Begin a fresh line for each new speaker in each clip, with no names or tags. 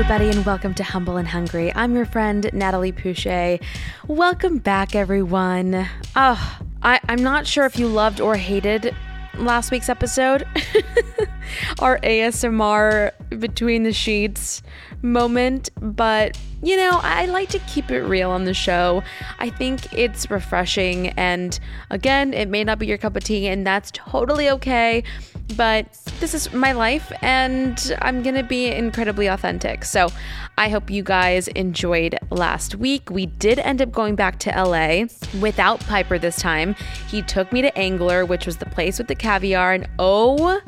Everybody, and welcome to Humble and Hungry. I'm your friend Natalie Pouchet. Welcome back, everyone. Oh, I, I'm not sure if you loved or hated last week's episode. Our ASMR between the sheets moment, but you know, I like to keep it real on the show. I think it's refreshing, and again, it may not be your cup of tea, and that's totally okay. But this is my life, and I'm gonna be incredibly authentic. So I hope you guys enjoyed last week. We did end up going back to LA without Piper this time. He took me to Angler, which was the place with the caviar, and oh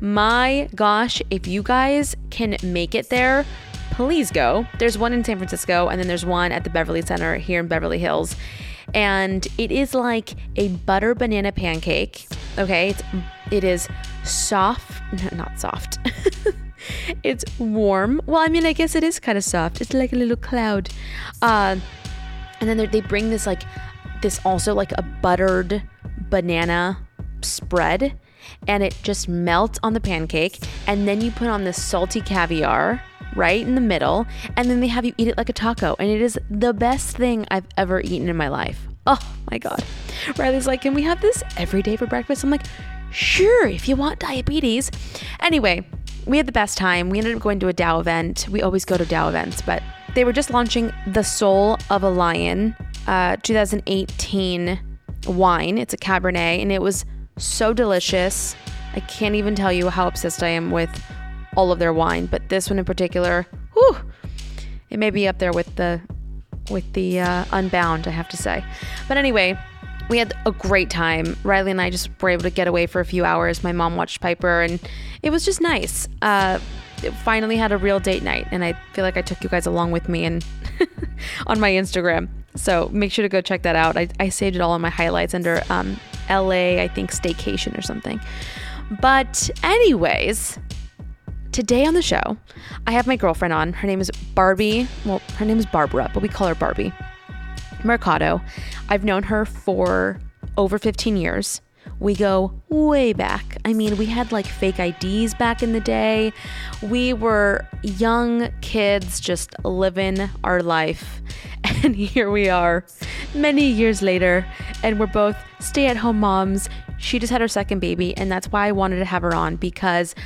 my gosh, if you guys can make it there, please go. There's one in San Francisco, and then there's one at the Beverly Center here in Beverly Hills. And it is like a butter banana pancake. Okay, it's it is soft, no, not soft. it's warm. Well, I mean, I guess it is kind of soft. It's like a little cloud. Uh, and then they- they bring this like this also like a buttered banana spread and it just melts on the pancake and then you put on this salty caviar right in the middle and then they have you eat it like a taco and it is the best thing I've ever eaten in my life. Oh my god. Riley's like, "Can we have this every day for breakfast?" I'm like, "Sure, if you want diabetes." Anyway, we had the best time. We ended up going to a DAOU event. We always go to DAOU events, but they were just launching The Soul of a Lion, uh, 2018 wine. It's a Cabernet, and it was so delicious. I can't even tell you how obsessed I am with all of their wine, but this one in particular, whew, it may be up there with the with the uh, Unbound, I have to say. But anyway, we had a great time. Riley and I just were able to get away for a few hours. My mom watched Piper, and it was just nice. Uh, finally had a real date night, and I feel like I took you guys along with me and on my Instagram. So make sure to go check that out. I, I saved it all in my highlights under um, LA, I think staycation or something. But anyways, today on the show, I have my girlfriend on. Her name is Barbie. Well, her name is Barbara, but we call her Barbie. Mercado. I've known her for over 15 years. We go way back. I mean, we had like fake IDs back in the day. We were young kids just living our life. And here we are, many years later, and we're both stay at home moms. She just had her second baby, and that's why I wanted to have her on because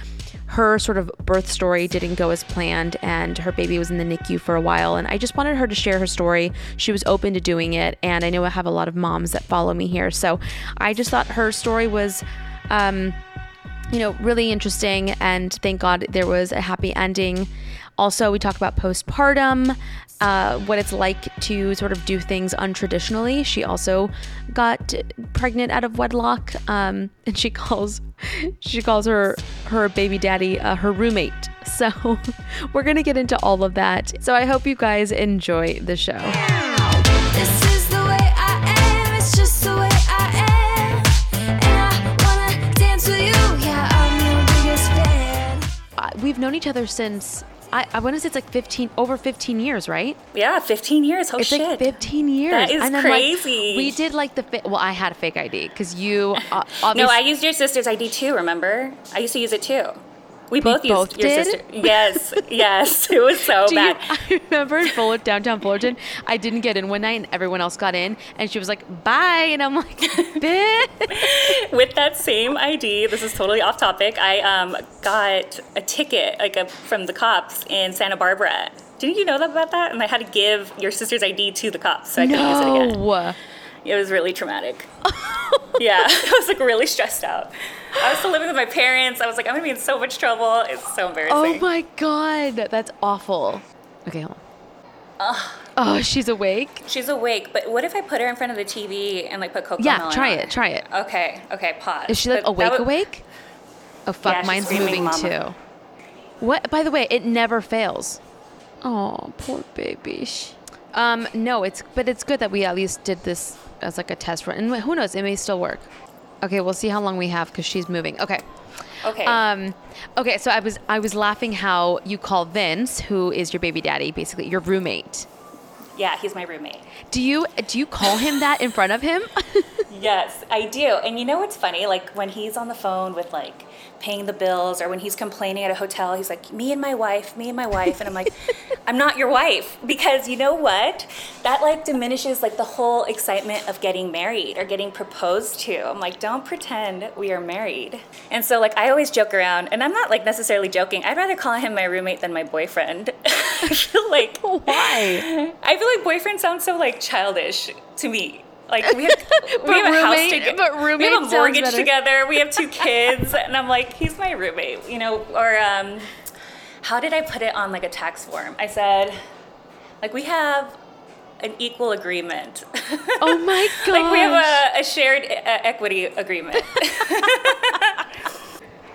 her sort of birth story didn't go as planned and her baby was in the NICU for a while and I just wanted her to share her story. She was open to doing it and I know I have a lot of moms that follow me here. So I just thought her story was um you know, really interesting and thank God there was a happy ending. Also, we talk about postpartum, uh, what it's like to sort of do things untraditionally. She also got pregnant out of wedlock, um, and she calls she calls her her baby daddy uh, her roommate. So we're gonna get into all of that. So I hope you guys enjoy the show.
This is the way I am, it's just the way I am. And I wanna dance with you, yeah, I'm your biggest fan.
Uh, we've known each other since I, I want to say it's like 15 over 15 years, right?
Yeah, 15 years. Oh
it's
shit.
like 15 years.
That is
then, like,
crazy.
we did like the fa- well, I had a fake ID because you uh,
no, I used your sister's ID too, remember? I used to use it too. We both,
both
used your
did?
sister. Yes, yes. It was so
Do you,
bad.
I remember in Full downtown Fullerton, I didn't get in one night and everyone else got in, and she was like, "Bye," and I'm like, "Bitch."
With that same ID, this is totally off topic. I um, got a ticket like a, from the cops in Santa Barbara. Didn't you know that about that? And I had to give your sister's ID to the cops so I could use it again.
No.
It was really traumatic. yeah, I was like really stressed out. I was still living with my parents. I was like, I'm gonna be in so much trouble. It's so embarrassing.
Oh my god, that's awful. Okay, hold on. Oh, she's awake.
She's awake, but what if I put her in front of the TV and like put Coco
Yeah, try it. Try it.
Okay, okay, pause.
Is she like
But
awake?
would-
awake? Oh fuck,
Yeah,
mine's moving
"Mama."
too. What? By the way, it never fails. Oh, poor baby. Um, no, it's but it's good that we at least did this as like a test run, and who knows, it may still work. Okay, we'll see how long we have because she's moving. Okay.
Okay.
Um, okay, so I was I was laughing how you call Vince, who is your baby daddy, basically your roommate.
yeah, he's my roommate.
Do you do you call him that in front of him?
Yes, I do. And you know what's funny? Like when he's on the phone with like paying the bills or when he's complaining at a hotel, he's like, me and my wife, me and my wife. And I'm like, I'm not your wife. Because you know what? That like diminishes like the whole excitement of getting married or getting proposed to. I'm like, don't pretend we are married. And so like I always joke around, and I'm not like necessarily joking. I'd rather call him my roommate than my boyfriend. I feel like
Why?
I feel like boyfriend sounds so like childish to me. Like we have, we have a house together.
but roommate we
have a mortgage
better.
together. We have two kids, and I'm like, he's my roommate, you know. Or um, how did I put it on like a tax form? I said, like we have an equal agreement.
Oh my god!
like we have a, a shared uh, equity agreement.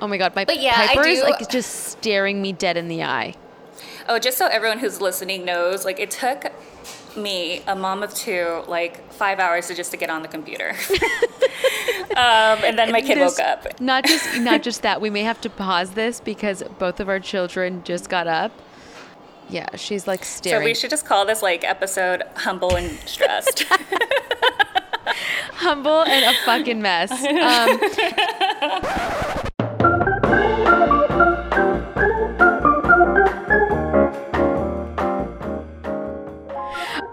Oh my god, my
But yeah, I
Piper is like just staring me dead in the eye.
Oh, just so everyone who's listening knows, like it took me, a mom of two, like five hours to just to get on the computer. um, and then my kid woke up.
Not just not just that. We may have to pause this because both of our children just got up. Yeah, she's like staring.
So we should just call this like episode humble and stressed.
humble and a fucking mess. Um,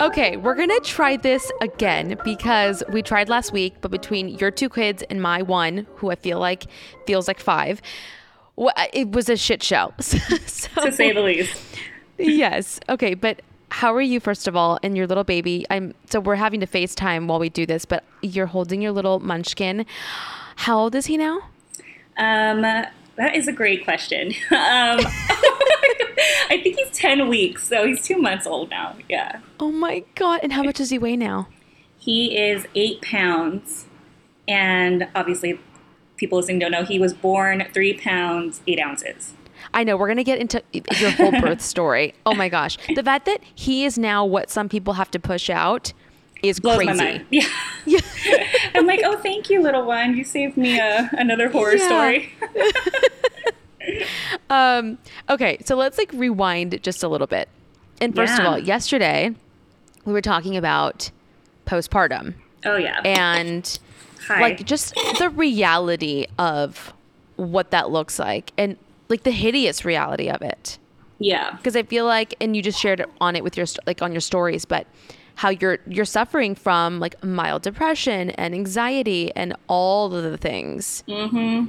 okay, we're gonna try this again because we tried last week, but between your two kids and my one, who I feel like feels like five, it was a shit show. so,
to say the least.
yes. Okay, but how are you first of all and your little baby? I'm so we're having to FaceTime while we do this, but you're holding your little munchkin. How old is he now?
Um, that is a great question. Um, I think he's 10 weeks, so he's two months old now. Yeah.
Oh my god! And how much does he weigh now?
He is eight pounds, and obviously, people listening don't know, he was born three pounds, eight ounces.
I know we're gonna get into your whole birth story. Oh my gosh, the fact that he is now what some people have to push out is
Blows
crazy.
mind. Yeah. I'm like, oh, thank you, little one. You saved me a, another horror
Yeah.
story.
Um, okay, so let's like rewind just a little bit. And first of all, yesterday we were talking about postpartum
Oh, yeah.
and
Hi.
like just the reality of what that looks like and like the hideous reality of it.
yeah.
Because I feel like, and you just shared it on it with your like on your stories, but how you're you're suffering from like mild depression and anxiety and all of the things. Mm-hmm.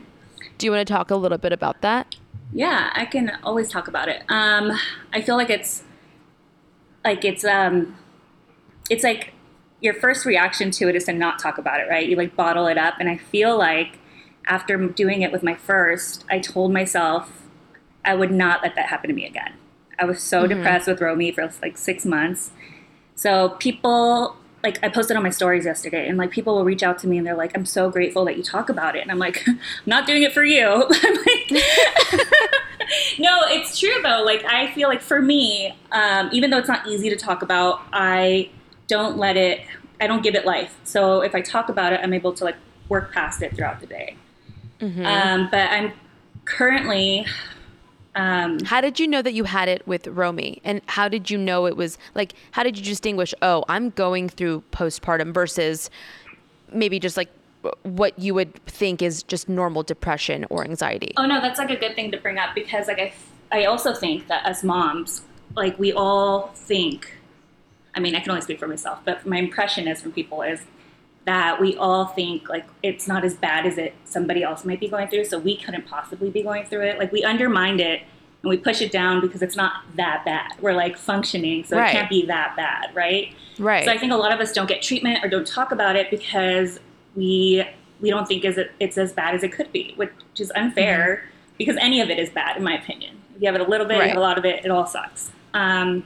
Do you want to talk a little bit about that?
Yeah, I can always talk about it. Um, I feel like it's like it's um, it's like your first reaction to it is to not talk about it, right? You like bottle it up, and I feel like after doing it with my first, I told myself I would not let that happen to me again. I was so depressed with Romy for like six months. So people like I posted on my stories yesterday, and like people will reach out to me and they're like, "I'm so grateful that you talk about it," and I'm like, "I'm not doing it for you." I'm like, no, it's true though. Like I feel like for me, um, even though it's not easy to talk about, I don't let it. I don't give it life. So if I talk about it, I'm able to like work past it throughout the day. Um, but I'm currently um,
How did you know that you had it with Romy? And how did you know it was like, how did you distinguish, oh, I'm going through postpartum versus maybe just like what you would think is just normal depression or anxiety.
Oh no, that's like a good thing to bring up because like I, I also think that as moms, like we all think, I mean, I can only speak for myself, but my impression is from people is that we all think like it's not as bad as it somebody else might be going through, so we couldn't possibly be going through it. Like we undermined it and we push it down because it's not that bad. We're like functioning, so
Right.
it can't be that bad, right?
Right.
So I think a lot of us don't get treatment or don't talk about it because we we don't think is it, it's as bad as it could be, which is unfair because any of it is bad in my opinion. If you have it a little bit, you have a lot of it, it all sucks. Um,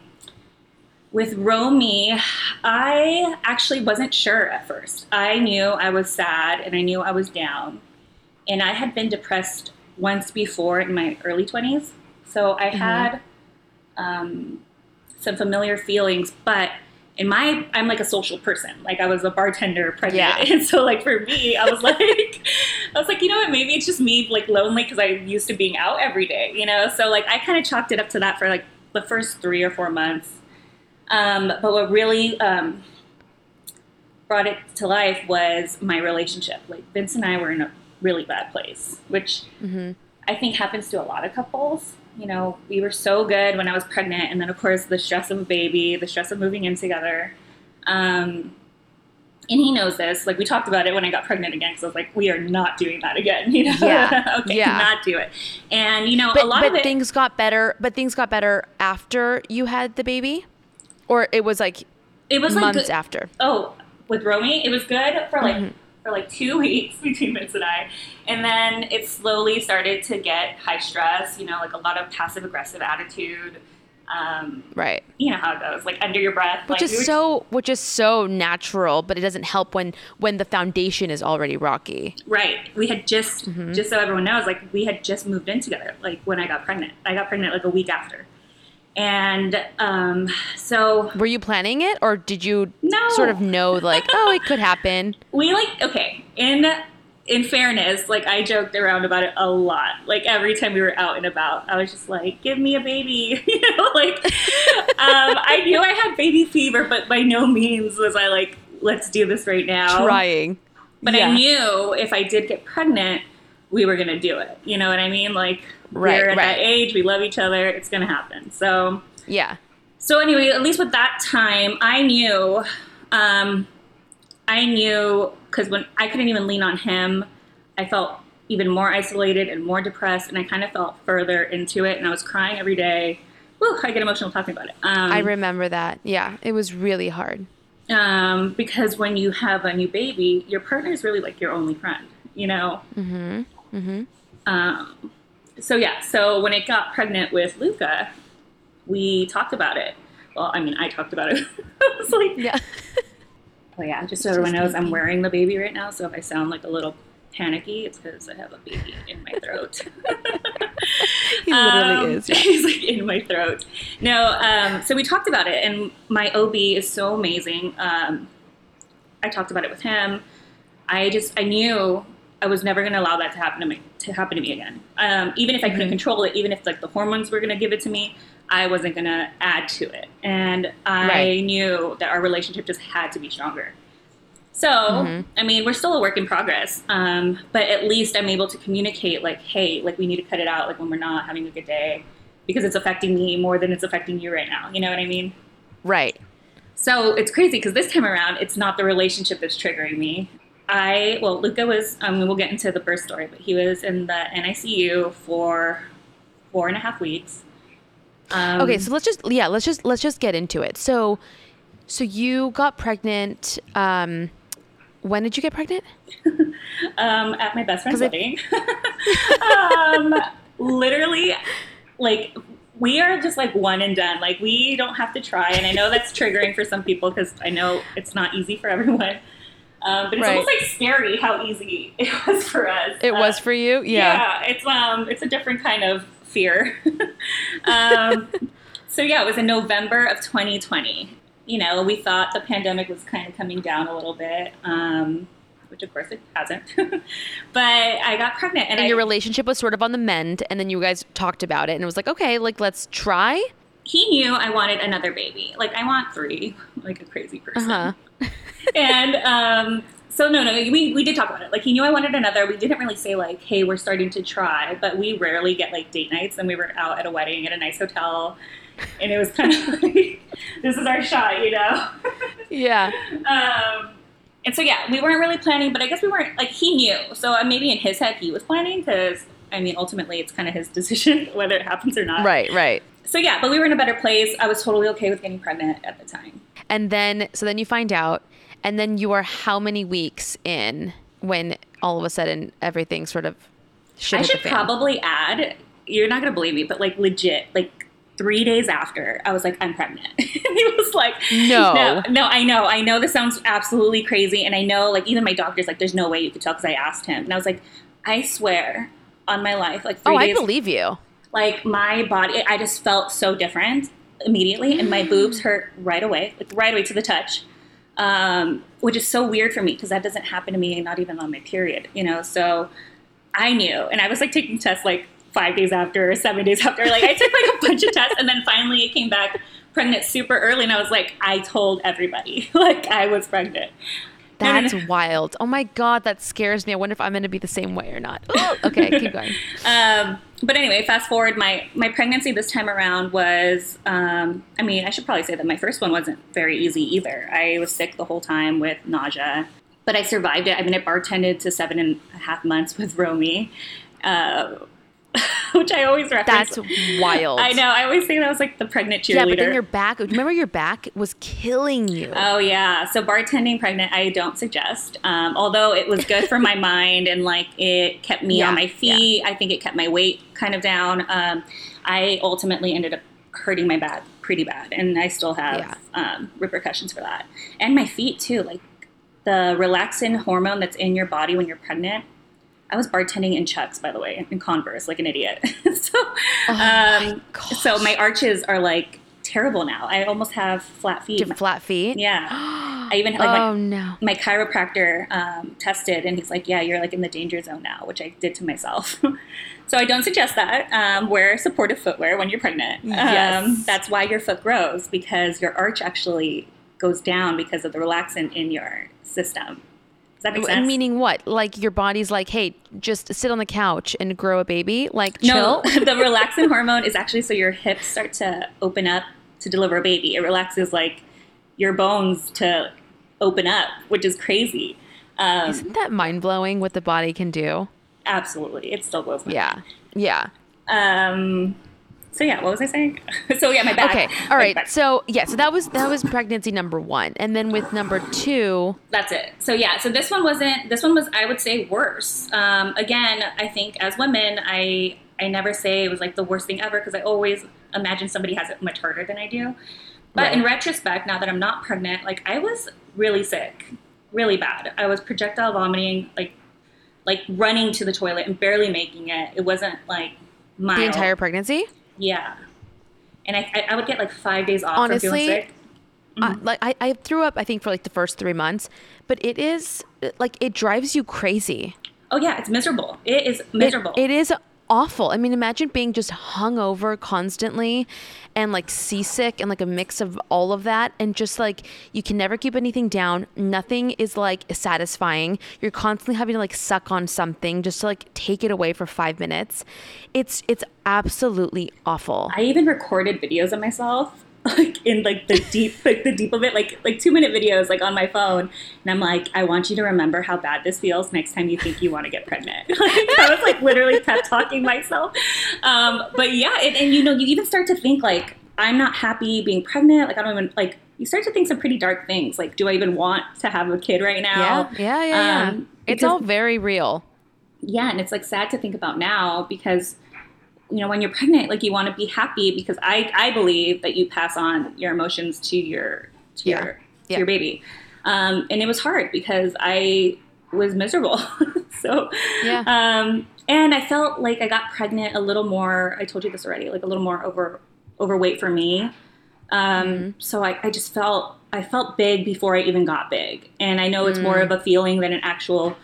with Romy, I actually wasn't sure at first. I knew I was sad and I knew I was down. And I had been depressed once before in my early 20s. So I had um, some familiar feelings, but in my, I'm like a social person. Like I was a bartender pregnant.
Yeah.
And so like for me, I was like, I was like, you know what, maybe it's just me like lonely because I'm used to being out every day, you know? So like I kind of chalked it up to that for like the first three or four months. Um, but what really um, brought it to life was my relationship. Like Vince and I were in a really bad place, which I think happens to a lot of couples. You know, we were so good when I was pregnant, and then of course the stress of a baby, the stress of moving in together. Um, and he knows this. Like we talked about it when I got pregnant again, because I was like, "We are not doing that again." You know,
Yeah.
okay,
Yeah.
not do it. And you know,
but
a lot
but
of it.
things got better. But things got better after you had the baby, or it was like
it was like
months
good-
after.
oh, with Romy, it was good for like
Mm-hmm.
for like two weeks between Vince and I, and then it slowly started to get high stress. You know, like a lot of passive aggressive attitude. Um,
Right.
you know how it goes, like under your breath.
Which
like,
is
we
so which is so natural, but it doesn't help when when the foundation is already rocky.
right. We had just
Mm-hmm.
just so everyone knows, like we had just moved in together. Like when I got pregnant, I got pregnant like a week after, and um, so
Were you planning it or did you
No.
sort of know like, oh, it could happen?
we like okay in in fairness like i joked around about it a lot like every time we were out and about i was just like give me a baby you know like um, i knew i had baby fever but by no means was i like let's do this right now
Trying.
but
Yeah.
i knew if i did get pregnant we were gonna do it you know what i mean like
Right,
we're at that age we love each other it's gonna happen so
Yeah.
so anyway, at least with that time, I knew, um, I knew because when I couldn't even lean on him, I felt even more isolated and more depressed, and I kind of felt further into it, and I was crying every day. Woo, I get emotional talking about it. Um,
I remember that. Yeah. It was really hard.
um, because when you have a new baby, your partner is really like your only friend, you know. Mm-hmm. Mm-hmm. Um, so yeah, so when it got pregnant with Luca, we talked about it. Well, I mean, I talked about it. I was like,
Yeah.
oh yeah, just so everyone knows, I'm wearing the baby right now. So if I sound like a little panicky, it's because I have a baby in my throat.
He literally
Um,
is. Yeah.
He's like in my throat. No, um, so we talked about it, and my OB is so amazing. Um, I talked about it with him. I just I knew I was never going to allow that to happen to me to happen to me again. Um, even if I
Mm-hmm.
couldn't control it, even if like the hormones were going to give it to me, I wasn't going to add to it. And I
Right.
knew that our relationship just had to be stronger. So,
Mm-hmm.
I mean, we're still a work in progress, um, but at least I'm able to communicate, like, hey, like, we need to cut it out, like, when we're not having a good day, because it's affecting me more than it's affecting you right now. You know what I mean?
Right.
So it's crazy because this time around, it's not the relationship that's triggering me. I, well, Luca was, um, we'll get into the birth story, but he was in the NICU for four and a half weeks. Um,
Okay, so let's just yeah, let's just let's just get into it. So so you got pregnant um when did you get pregnant?
um, at my best friend's
I-
wedding. um, literally, like we are just like one and done. Like we don't have to try, and I know that's triggering for some people because I know it's not easy for everyone. Um, but it's
Right.
almost like scary how easy it was for us.
It
Uh,
was for you? Yeah.
yeah, it's um, it's a different kind of fear. um, so yeah, it was in November of 2020. You know, we thought the pandemic was kind of coming down a little bit, um, which of course it hasn't. but I got pregnant, and,
And
I,
your relationship was sort of on the mend and then you guys talked about it and it was like, okay, like let's try.
he knew I wanted another baby. Like I want three, like a crazy person.
Uh-huh.
And um, so no, no, we, we did talk about it. Like he knew I wanted another. We didn't really say like, hey, we're starting to try, but we rarely get like date nights. And we were out at a wedding at a nice hotel, and it was kind of like, this is our shot, you know.
Yeah.
um, and so yeah, we weren't really planning, but I guess we weren't like he knew. So uh, maybe in his head he was planning because I mean ultimately it's kind of his decision whether it happens or not.
Right, right.
So yeah, but we were in a better place. I was totally okay with getting pregnant at the time.
And then, so then you find out, and then you are how many weeks in when all of a sudden everything sort of shit
I should probably add, you're not gonna believe me, but like legit, like three days after, I was like, I'm pregnant. he was like,
No.
no, no, I know, I know this sounds absolutely crazy, and I know, like, even my doctor's like, there's no way you could tell because I asked him, and I was like, I swear on my life, like three
Oh, I
days,
believe you.
like my body, I just felt so different immediately, and my boobs hurt right away, like right away to the touch. Um, which is so weird for me because that doesn't happen to me, not even on my period, you know. So I knew, and I was like taking tests like five days after, or seven days after. Like I took like a bunch of tests, and then finally it came back pregnant super early, and I was like, I told everybody, like I was pregnant. No, no,
That's
no.
wild. Oh my God, that scares me. I wonder if I'm going to be the same way or not. Ooh, okay, keep going.
Um, but anyway, fast forward, my my pregnancy this time around was, um, I mean, I should probably say that my first one wasn't very easy either. I was sick the whole time with nausea, but I survived it. I mean, I bartended to seven and a half months with Romy, uh, which I always reference.
That's wild.
I know. I always think that was like the pregnant cheerleader.
Yeah, but then your back, remember your back was killing you.
Oh yeah, so bartending pregnant, I don't suggest. Um, although it was good for my mind and like it kept me
Yeah,
on my feet. Yeah. I think it kept my weight kind of down. Um, I ultimately ended up hurting my back pretty bad, and I still have
Yeah.
um, repercussions for that. And my feet too, like the relaxin hormone that's in your body when you're pregnant. I was bartending in Chucks, by the way, in Converse, like an idiot. so, um, so my arches are like terrible now. I almost have flat feet.
Flat feet?
Yeah. I even like
oh
my,
no.
my chiropractor um, tested and he's like, yeah, you're like in the danger zone now, which I did to myself. so I don't suggest that. Um, wear supportive footwear when you're pregnant.
Yes.
Um, that's why your foot grows because your arch actually goes down because of the relaxin in your system. That make sense?
Meaning what? Like your body's like, hey, just sit on the couch and grow a baby? Like chill?
no, the relaxin hormone is actually so your hips start to open up to deliver a baby. It relaxes like your bones to open up, which is crazy. Um,
Isn't that mind blowing what the body can do?
absolutely, it still blows my
Yeah. Yeah.
Um. So yeah, what was I saying? so yeah, my back.
Okay. All right.
back.
So yeah. So that was that was pregnancy number one, and then with number two,
that's it. So yeah, so this one wasn't. This one was, I would say, worse. Um, again, I think as women, I I never say it was like the worst thing ever because I always imagine somebody has it much harder than I do. But in retrospect, now that I'm not pregnant, like I was really sick, really bad. I was projectile vomiting, like like running to the toilet and barely making it. It wasn't like mild.
the entire pregnancy.
Yeah. And I, I, would get like five days off
Honestly,
for feeling sick.
I, mm-hmm. like I, I threw up. I think for like the first three months, but it is like it drives you crazy.
Oh yeah, it's miserable. It is
It-
miserable.
it is awful. I mean, imagine being just hungover constantly and like seasick and like a mix of all of that. And just like you can never keep anything down. Nothing is like satisfying. You're constantly having to like suck on something just to like take it away for five minutes. It's, it's absolutely awful.
I even recorded videos of myself like in like the deep like the deep of it. Like like two minute videos like on my phone and i'm like i want you to remember how bad this feels next time you think you want to get pregnant. Like i was like literally pep talking myself. Um but yeah and, and you know you even start to think like i'm not happy being pregnant. Like i don't even like you start to think some pretty dark things. Like do i even want to have a kid right now?
Yeah, yeah, yeah, yeah.
Um,
it's
because-
all very real.
yeah and it's like sad to think about now because you know when you're pregnant like you want to be happy because i i believe that you pass on your emotions to your to
Yeah.
your to
Yeah.
your baby um and it was hard because i was miserable so
Yeah.
um and i felt like i got pregnant a little more i told you this already like a little more over overweight for me um
Mm-hmm.
so I, I just felt i felt big before i even got big and i know it's more
Mm.
of a feeling than an actual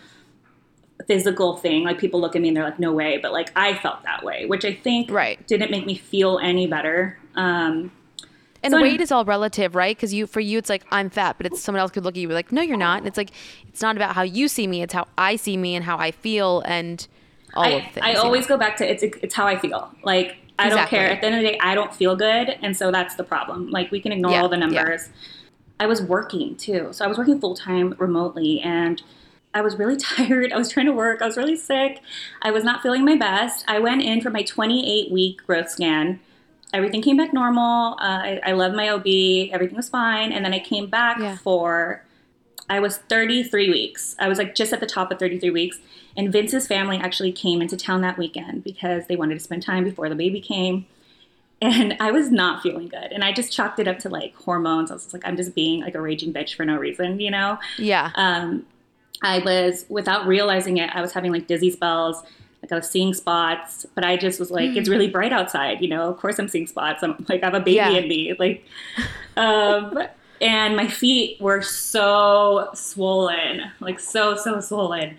physical thing. Like people look at me and they're like, no way. But like I felt that way, which I think
Right.
didn't make me feel any better. Um,
And
So
weight is all relative, right? Because you, for you, it's like I'm fat, but it's someone else could look at you like, no, you're not. And it's like it's not about how you see me; it's how I see me and how I feel, and all of
I,
things.
I
you know?
always go back to it's it's how I feel. Like I don't care. At the end of the day, I don't feel good, and so that's the problem. Like we can ignore
Yeah,
all the
yeah.
numbers. I was working too, so I was working full time remotely, and I was really tired. I was trying to work. I was really sick. I was not feeling my best. I went in for my 28 week growth scan. Everything came back normal. Uh, I, I love my OB. Everything was fine, and then I came back
Yeah.
for I was 33 weeks. I was like just at the top of 33 weeks. And Vince's family actually came into town that weekend because they wanted to spend time before the baby came. And I was not feeling good. And I just chalked it up to like hormones. I was just like, I'm just being like a raging bitch for no reason, you know?
yeah,
Um, I was, without realizing it, I was having like dizzy spells. Like I was seeing spots, but I just was like,
Hmm.
it's really bright outside, you know? Of course I'm seeing spots. I'm like, I have a baby
Yeah.
in me. Like, um, and my feet were so swollen, like so, so swollen.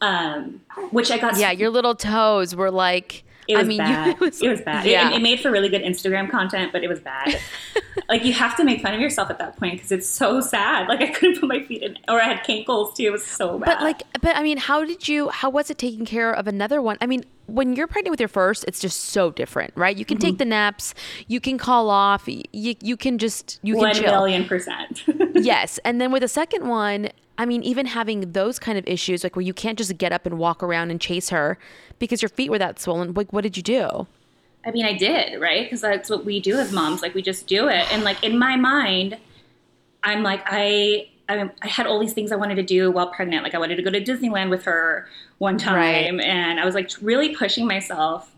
Um, which I got
yeah. Your little toes were like.
It was
I mean,
bad.
You, it was,
bad.
Yeah.
It, it made for really good Instagram content, but it was bad. like you have to make fun of yourself at that point because it's so sad. Like I couldn't put my feet in, or I had cankles too. It was so bad.
But like, but I mean, how did you? How was it taking care of another one? I mean, when you're pregnant with your first, it's just so different, right? You can
Mm-hmm.
take the naps, you can call off, you you can just you
one
can chill.
million percent.
yes, and then with the second one, I mean, even having those kind of issues, like where you can't just get up and walk around and chase her because your feet were that swollen. Like, what did you do?
I mean, I did, right? Because that's what we do as moms. Like, we just do it. And, like, in my mind, I'm like, I, I, I had all these things I wanted to do while pregnant. Like, I wanted to go to Disneyland with her one time. And I was, like, really pushing myself.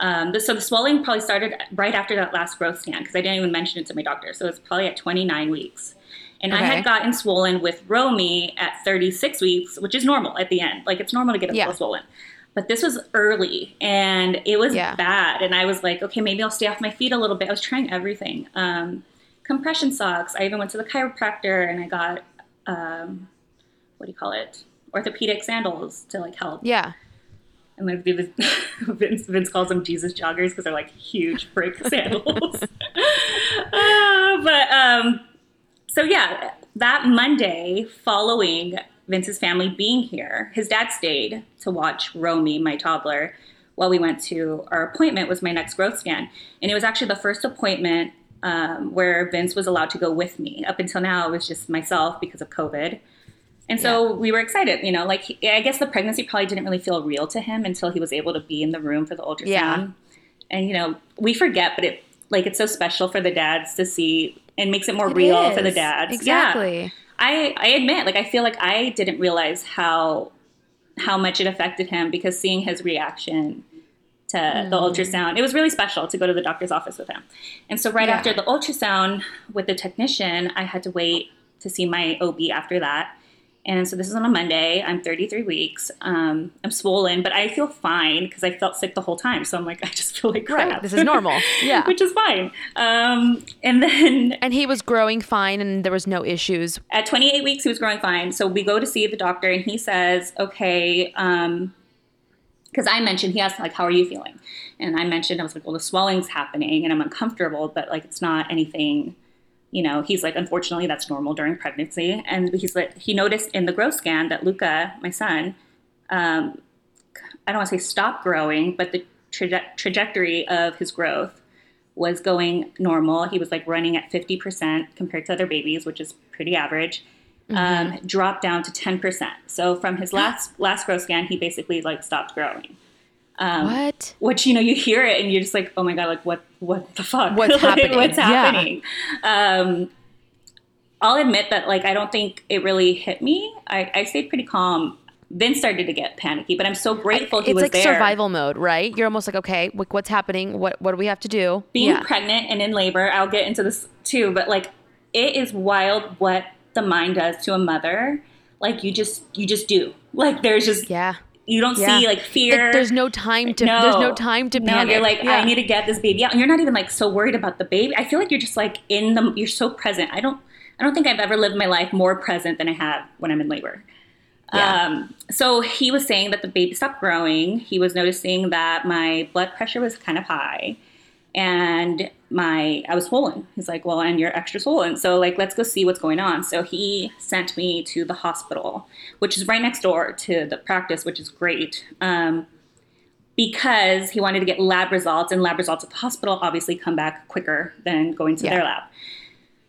Um, the, so the swelling probably started right after that last growth scan because I didn't even mention it to my doctor. So it's probably at 29 weeks. And I had gotten swollen with Romy at 36 weeks, which is normal at the end. Like, it's normal to get a
Yeah.
little swollen. But this was early and it was
Yeah.
bad. And I was like, okay, maybe I'll stay off my feet a little bit. I was trying everything. Um, compression socks. I even went to the chiropractor and I got, um, what do you call it? Orthopedic sandals to like help.
Yeah.
And like Vince, Vince, Vince calls them Jesus joggers because they're like huge brick sandals. Uh, but um, so yeah, that Monday following Vince's family being here, his dad stayed to watch Romy, my toddler, while we went to our appointment was my next growth scan, and it was actually the first appointment um, where Vince was allowed to go with me. Up until now, it was just myself because of COVID. And so we were excited, you know, like he, I guess the pregnancy probably didn't really feel real to him until he was able to be in the room for the ultrasound.
Yeah.
And you know, we forget, but it like it's so special for the dads to see and makes it more
It
real for the
is.
dads.
Exactly.
Yeah. I I admit, like I feel like I didn't realize how how much it affected him because seeing his reaction to the
Mm.
ultrasound, it was really special to go to the doctor's office with him. And so right
Yeah.
after the ultrasound with the technician, I had to wait to see my OB after that. And so this is on a Monday. I'm 33 weeks. Um, I'm swollen, but I feel fine because I felt sick the whole time. So I'm like, I just feel like crap.
Right. This is normal. Yeah.
Which is fine. Um, and then
and he was growing fine, and there was no issues.
at 28 weeks, he was growing fine. So we go to see the doctor, and he says, okay, because I mentioned, he asked, like, how are you feeling? And I mentioned, I was like, well, the swelling's happening, and I'm uncomfortable, but like, it's not anything, you know. He's like, unfortunately, that's normal during pregnancy. And he's like, he noticed in the growth scan that Luca, my son, um, I don't want to say stopped growing, but the traje- trajectory of his growth was going normal. He was like running at 50% compared to other babies, which is pretty average. Um, dropped down to 10%. So from his last last growth scan, he basically like stopped growing. Um,
what?
Which you know you hear it and you're just like, oh my god, like what what the fuck?
What's
Like,
happening?
What's
Yeah.
happening? Um, I'll admit that like I don't think it really hit me. I, I stayed pretty calm. Then started to get panicky, but I'm so grateful he
it's
was
like
there.
survival mode, right? You're almost like, okay, like, what's happening? What what do we have to do?
being
yeah.
pregnant and in labor, I'll get into this too, but like it is wild what the mind does to a mother. Like you just you just do. Like there's just
yeah.
You don't
Yeah.
see like fear.
Like, there's no time to. No. There's no time to
no,
panic.
You're like,
Yeah.
I need to get this baby out. And you're not even like so worried about the baby. I feel like you're just like in the you're so present. I don't I don't think I've ever lived my life more present than I have when I'm in labor.
Yeah.
Um, so he was saying that the baby stopped growing. He was noticing that my blood pressure was kind of high. And my I was swollen. He's like, well, and you're extra swollen, so like let's go see what's going on. So he sent me to the hospital, which is right next door to the practice, which is great. Um, because he wanted to get lab results, and lab results at the hospital obviously come back quicker than going to
Yeah.
their lab.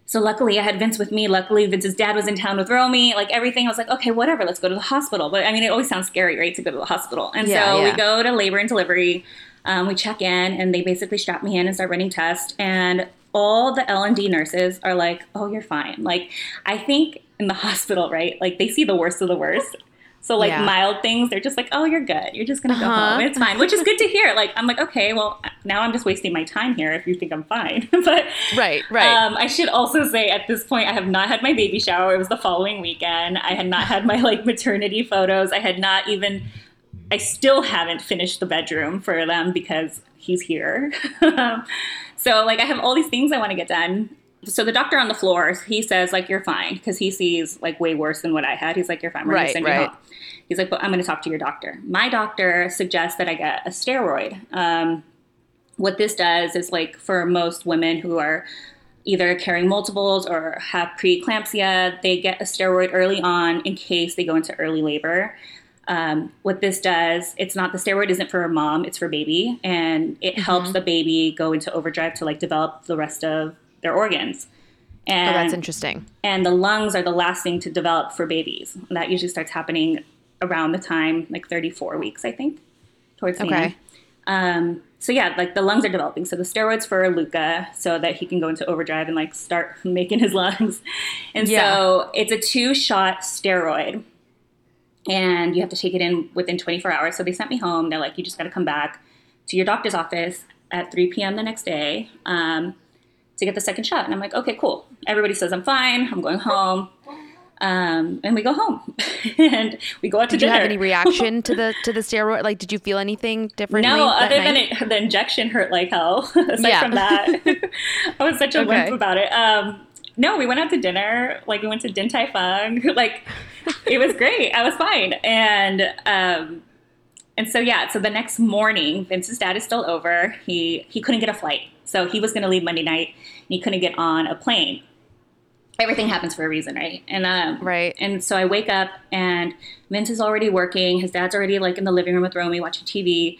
So luckily, I had Vince with me. Luckily, Vince's dad was in town with Romy. Like everything, I was like, okay, whatever, let's go to the hospital. But I mean, it always sounds scary, right, to go to the hospital. And
Yeah,
so
yeah.
we go to labor and delivery. Um, we check in, and they basically strap me in and start running tests. And all the L and D nurses are like, "Oh, you're fine." Like I think in the hospital, right? Like they see the worst of the worst. So like
Yeah.
mild things, they're just like, "Oh, you're good. You're just gonna go
Uh-huh.
home. It's fine," which is good to hear. Like I'm like, okay, well now I'm just wasting my time here if you think I'm fine. but
Right, right.
um, I should also say at this point, I have not had my baby shower. It was the following weekend. I had not had my like maternity photos. I had not even. I still haven't finished the bedroom for them because he's here. so like I have all these things I want to get done. So the doctor on the floor, he says like you're fine because he sees like way worse than what I had. He's like you're fine. We're
Right,
gonna send
right.
you home. He's like, but I'm going to talk to your doctor. My doctor suggests that I get a steroid. Um, what this does is like for most women who are either carrying multiples or have preeclampsia, they get a steroid early on in case they go into early labor. Um, what this does, it's not the steroid isn't for a mom, it's for baby, and it
Mm-hmm.
helps the baby go into overdrive to like develop the rest of their organs.
oh,
And
that's interesting.
and the lungs are the last thing to develop for babies. And that usually starts happening around the time like 34 weeks, I think, towards the
Okay.
end. Um, so yeah, like the lungs are developing. So the steroids for Luca, so that he can go into overdrive and like start making his lungs. And
Yeah.
so it's a two-shot steroid, and you have to take it in within 24 hours. So they sent me home. They're like, you just got to come back to your doctor's office at 3 p.m. the next day. Um, to get the second shot. And I'm like, okay, cool. Everybody says I'm fine. I'm going home. Um, and we go home and we go out to dinner.
Did you have any reaction to the to the steroid? Like, did you feel anything differently?
No, other than it, the injection hurt like hell. Aside
Yeah.
from that, I was such a
Okay.
wimp about it. Um, no, we went out to dinner. Like we went to Din Tai Fung. Like it was great. I was fine. And um, and so yeah. So the next morning, Vince's dad is still over. He he couldn't get a flight, so he was going to leave Monday night. And he couldn't get on a plane. Everything happens for a reason, right? And um,
Right.
and so I wake up and Vince is already working. His dad's already like in the living room with Romy watching TV.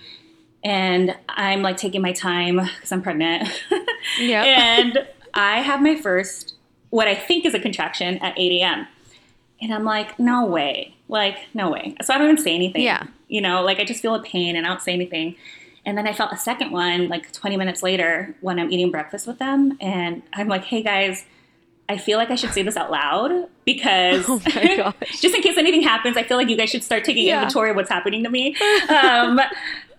And I'm like taking my time because I'm pregnant.
yeah.
and I have my first, what I think is a contraction at 8 a.m. And I'm like, no way. Like, no way. So I don't even say anything.
Yeah.
You know, like I just feel a pain and I don't say anything. And then I felt a second one like 20 minutes later when I'm eating breakfast with them. And I'm like, hey guys, I feel like I should say this out loud because
Oh
just in case anything happens, I feel like you guys should start taking
Yeah.
inventory of what's happening to me. Um,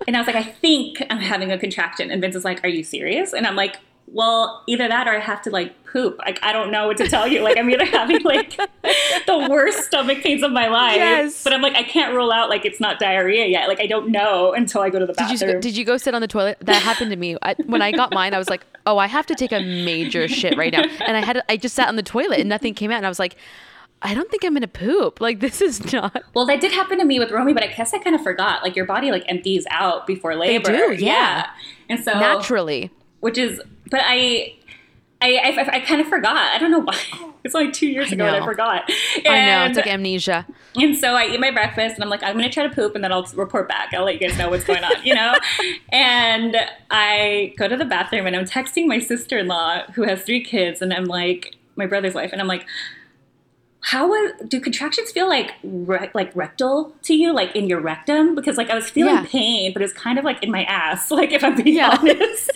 and I was like, I think I'm having a contraction. And Vince is like, Are you serious? And I'm like, Well, either that or I have to like poop. Like, I don't know what to tell you. Like, I'm either having like the worst stomach pains of my life.
Yes.
But I'm like, I can't rule out like it's not diarrhea yet. Like, I don't know until I go to the
Did you
bathroom.
did you go sit on the toilet? That happened to me. I, when I got mine, I was like, "Oh, I have to take a major shit right now." And I had I just sat on the toilet and nothing came out, and I was like, "I don't think I'm gonna poop. Like this is not."
Well, that did happen to me with Romy, but I guess I kind of forgot. Like your body like empties out before labor.
They do, yeah.
And so
Naturally,
which is, but I, I, I, I kind of forgot. I don't know why. It's only two years
I
ago and I forgot.
I know it's like amnesia.
and so I eat my breakfast and I'm like, I'm gonna try to poop and then I'll report back. I'll let you guys know what's going on, you know. and I go to the bathroom and I'm texting my sister-in-law who has three kids, and I'm like, my brother's wife, and I'm like. How was, do contractions feel like re- like rectal to you, like in your rectum? Because like I was feeling
Yeah.
pain, but it's kind of like in my ass. Like if I'm being
Yeah.
honest.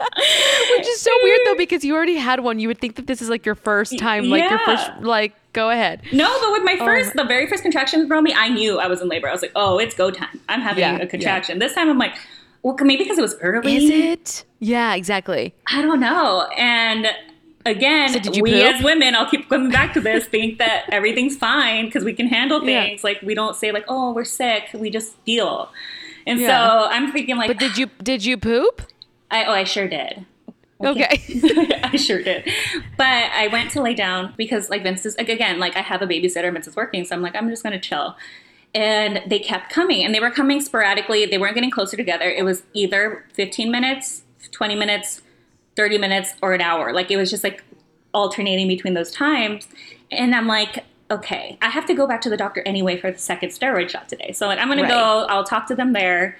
Which is so weird though, because you already had one. You would think that this is like your first time, like your first, like go ahead.
No, but with my
Oh.
first, the very first contraction from me, I knew I was in labor. I was like, oh, it's go time. I'm having
Yeah,
a contraction. This time I'm like, well, maybe because it was early.
Is it? Yeah, exactly.
I don't know. And again,
So
we
poop?
as women, I'll keep coming back to this, think that everything's fine because we can handle
Yeah.
things. Like we don't say like, oh, we're sick. We just feel. And
Yeah.
so I'm thinking like,
But did you did you poop?
I, oh, I sure did.
Okay.
I sure did. But I went to lay down because like Vince is again, like I have a babysitter, Vince is working, so I'm like, I'm just gonna chill. and they kept coming and they were coming sporadically they weren't getting closer together it was either 15 minutes 20 minutes 30 minutes or an hour like it was just like alternating between those times and i'm like okay i have to go back to the doctor anyway for the second steroid shot today so like i'm gonna
Right.
go i'll talk to them there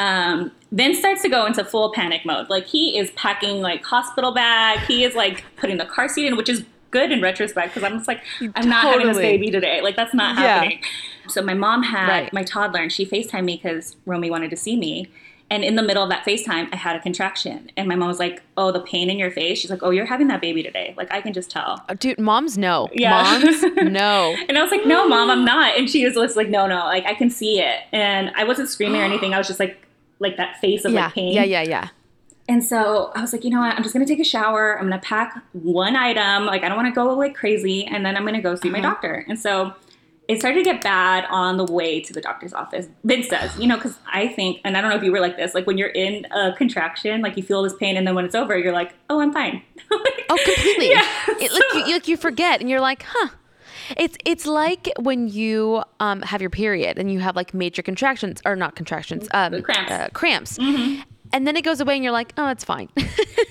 um, Vince starts to go into full panic mode. Like he is packing like hospital bag. He is like putting the car seat in, which is good in retrospect because I'm just like, I'm not having this baby today. Like that's not
Yeah.
happening. So my mom had
Right.
my toddler and she FaceTimed me because Romy wanted to see me. And in the middle of that FaceTime, I had a contraction. And my mom was like, Oh, the pain in your face. She's like, Oh, you're having that baby today. Like I can just tell.
Uh, Dude, moms know.
Yeah.
Moms know.
And I was like, No, mom, I'm not. And she was like, No, no, like I can see it. And I wasn't screaming or anything. I was just like like that face of
Yeah.
like pain.
Yeah, yeah, yeah.
And so I was like, you know what? I'm just gonna take a shower. I'm gonna pack one item. Like I don't want to go like crazy, and then I'm gonna go see my
Uh-huh.
doctor. And so it started to get bad on the way to the doctor's office. Vince says, you know, because I think, and I don't know if you were like this, like when you're in a contraction, like you feel this pain, and then when it's over, you're like, oh, I'm fine.
Oh, completely.
Yeah,
It, like, you, like you forget, and you're like, huh. It's it's like when you um, have your period and you have like major contractions or not contractions, um,
cramps. Mm-hmm.
Uh, and then it goes away, and you're like, oh, it's fine.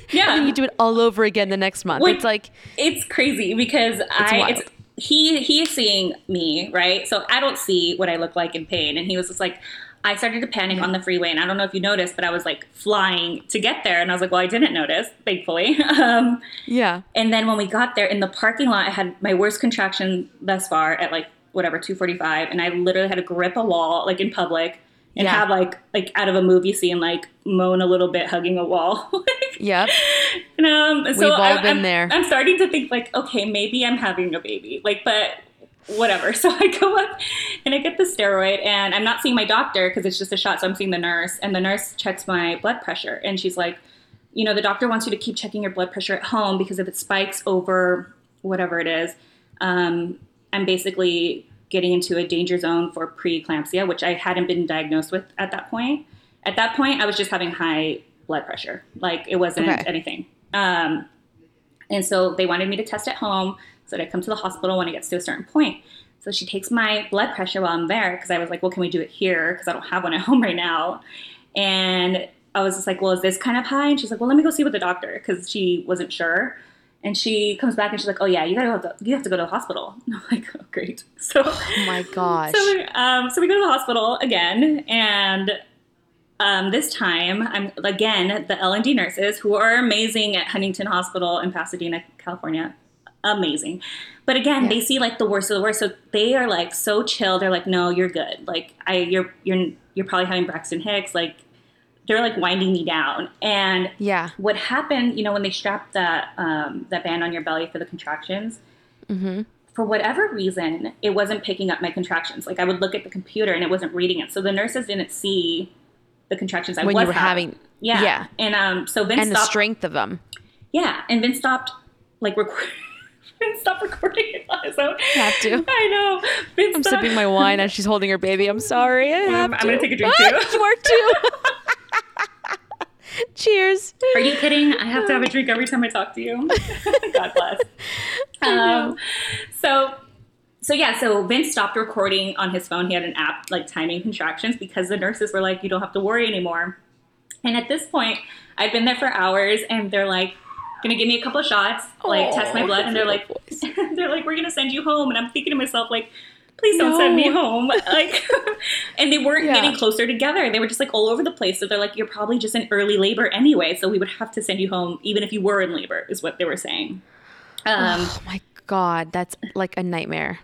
Yeah.
and then you do it all over again the next month.
Like-
it's like,
it's crazy because I
wild.
it's he he is seeing me right so I don't see what I look like in pain and he was just like I started to panic on the freeway and I don't know if you noticed but I was like flying to get there and I was like well I didn't notice thankfully um,
yeah,
and then when we got there in the parking lot I had my worst contraction thus far at like whatever 245 and I literally had to grip a wall like in public and
Yeah.
have like like out of a movie scene like moan a little bit hugging a wall Like,
yep,
and, um, so
We've all
I,
been
I'm,
there.
I'm starting to think like, okay, maybe I'm having a baby. Like, but whatever. So I go up and I get the steroid, and I'm not seeing my doctor because it's just a shot. So I'm seeing the nurse, and the nurse checks my blood pressure, and she's like, you know, the doctor wants you to keep checking your blood pressure at home because if it spikes over whatever it is, um, I'm basically getting into a danger zone for preeclampsia, which I hadn't been diagnosed with at that point. At that point, I was just having high blood pressure. Like it wasn't
Okay.
anything. Um, and so they wanted me to test at home so I come to the hospital when it gets to a certain point. So she takes my blood pressure while I'm there because I was like, well, can we do it here? Because I don't have one at home right now. And I was just like, well, is this kind of high? And she's like, well, let me go see with the doctor because she wasn't sure. And she comes back and she's like, oh yeah, you gotta go, you have to go to the hospital. And I'm like, oh great. So
oh my gosh,
so, we- um, so we go to the hospital again, and um, this time, I'm again the L and D nurses who are amazing at Huntington Hospital in Pasadena, California, amazing. But again, they see like the worst of the worst, so they are like so chill. They're like, "No, you're good. Like, I, you're, you're, you're probably having Braxton Hicks. Like, they're like winding me down." And
yeah,
what happened, you know, when they strapped that um, that band on your belly for the contractions,
Mm-hmm.
for whatever reason, it wasn't picking up my contractions. Like I would look at the computer and it wasn't reading it. So the nurses didn't see the contractions I
when
was
you were having,
Yeah,
yeah,
And um, so Vince
and the
stopped.
strength of them.
Yeah, and Vince stopped like recording. Vince stopped recording it on his own.
Have to.
I know. Vince
I'm sipping my wine as she's holding her baby. I'm sorry. I have
I'm
to.
gonna take a drink,
Ah,
too.
you are too. Cheers.
Are you kidding? I have to have a drink every time I talk to you. God bless. Um, so, so yeah, so Vince stopped recording on his phone. He had an app like timing contractions because the nurses were like, "You don't have to worry anymore." And at this point, I've been there for hours, and they're like, "Gonna give me a couple of shots, like test my blood," and they're like, "They're like, we're gonna send you home." And I'm thinking to myself, like. Please don't send me home. Like, and they weren't
Yeah.
getting closer together. They were just like all over the place. So they're like, you're probably just in early labor anyway. So we would have to send you home even if you were in labor, is what they were saying. Um,
oh my god, that's like a nightmare.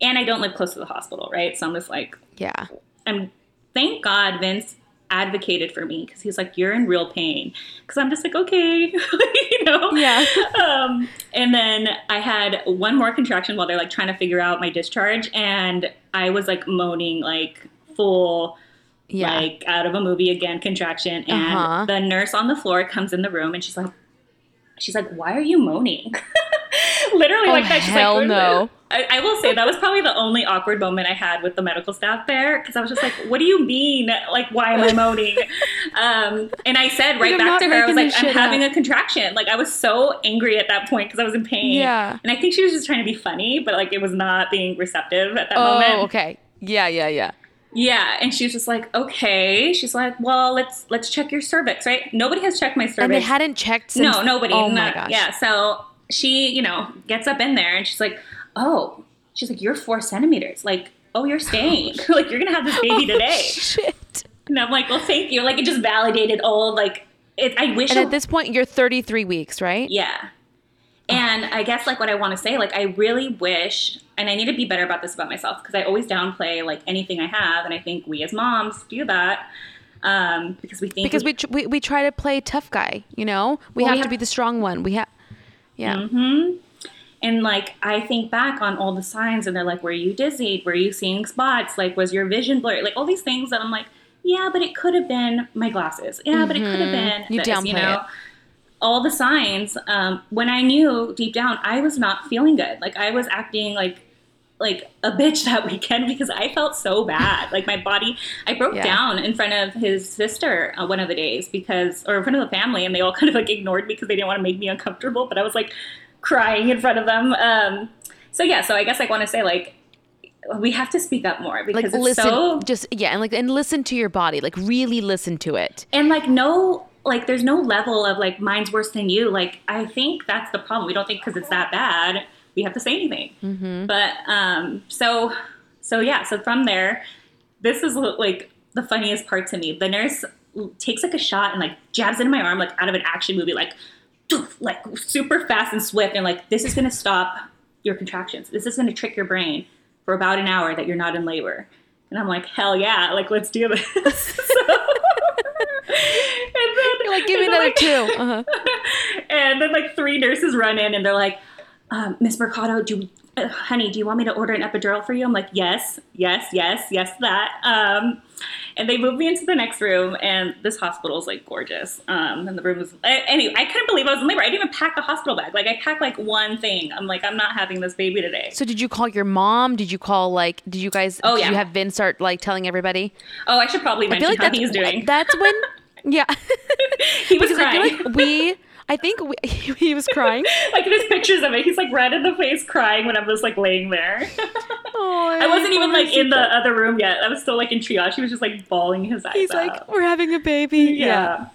and I don't live close to the hospital, right? So I'm just like,
Yeah.
I'm thank God Vince advocated for me because he's like, you're in real pain. Because I'm just like, okay, you know?
Yeah.
Um, and then I had one more contraction while they're like trying to figure out my discharge, and I was like moaning like full.
Yeah.
Like out of a movie again, contraction, and
Uh-huh.
the nurse on the floor comes in the room and she's like, she's like, why are you moaning? Literally
Oh,
like that. She's
hell
like,
no.
I, I will say that was probably the only awkward moment I had with the medical staff there because I was just like, "What do you mean? Like, why am I moaning?" um, and I said right back to her, I was like, "I'm having
up."
a contraction." Like, I was so angry at that point because I was in pain.
Yeah.
and I think she was just trying to be funny, but like it was not being receptive at that
Oh,
moment.
Oh, okay. Yeah, yeah, yeah.
Yeah, and she was just like, okay. She's like, well, let's let's check your cervix, right? Nobody has checked my cervix.
And they hadn't checked since.
no, nobody.
Oh my gosh.
Yeah, so she, you know, gets up in there and she's like, oh, she's like, you're four centimeters. Like, oh, you're staying. like, you're gonna have this baby today.
Shit.
And I'm like, well, thank you. Like, it just validated all like. It, I wish.
And
it-
at this point, you're 33 weeks, right?
yeah. And I guess like what I want to say, like I really wish, and I need to be better about this about myself because I always downplay like anything I have, and I think we as moms do that um, because we think
Because we, we we try to play tough guy, you know. We
Well,
have
we
to
have-
be the strong one. We have, yeah.
Mm-hmm. And like I think back on all the signs, and they're like, "Were you dizzy? Were you seeing spots? Like, was your vision blurry? Like all these things that I'm like, yeah, but it could have been my glasses. Yeah, but it could have been
Mm-hmm. You
this,
downplay
know?
it.
All the signs. Um, when I knew deep down, I was not feeling good. Like I was acting like like a bitch that weekend because I felt so bad. Like my body, I broke
Yeah.
down in front of his sister uh, one of the days because, or in front of the family, and they all kind of like ignored me because they didn't want to make me uncomfortable. But I was like crying in front of them. Um, so yeah, so I guess I want to say like we have to speak up more because
Like
it's
listen,
so
just yeah, and like and listen to your body. Like really listen to it.
and like no like there's no level of like mine's worse than you like i think that's the problem we don't think because it's that bad we have to say anything
Mm-hmm.
but um so so yeah so from there this is like the funniest part to me the nurse takes like a shot and like jabs into my arm like out of an action movie like doof, like super fast and swift and like this is going to stop your contractions this is going to trick your brain for about an hour that you're not in labor and i'm like hell yeah like let's do this and then,
You're like give me another
like-
two. Uh-huh.
and then like three nurses run in and they're like, um, Miss Mercado, do honey, do you want me to order an epidural for you? I'm like, yes, yes, yes, yes, that. Um, and they moved me into the next room, and this hospital is like gorgeous. Um, and the room was I, anyway. I couldn't believe I was in labor. I didn't even pack a hospital bag. Like I packed like one thing. I'm like, I'm not having this baby today.
So did you call your mom? Did you call like? Did you guys?
Oh,
did
yeah.
you have Vin start like telling everybody?
Oh, I should probably
I
mention
feel like
how
that's
he's doing.
that's when. Yeah.
he was
because I
crying.
feel like we. I think we, he was crying.
like there's pictures of it. He's like red in the face, crying when I was like laying there.
Oh,
I wasn't even like in the other room yet. I was still like in triage. He was just like bawling his eyes
He's
out.
like, we're having a baby.
yeah.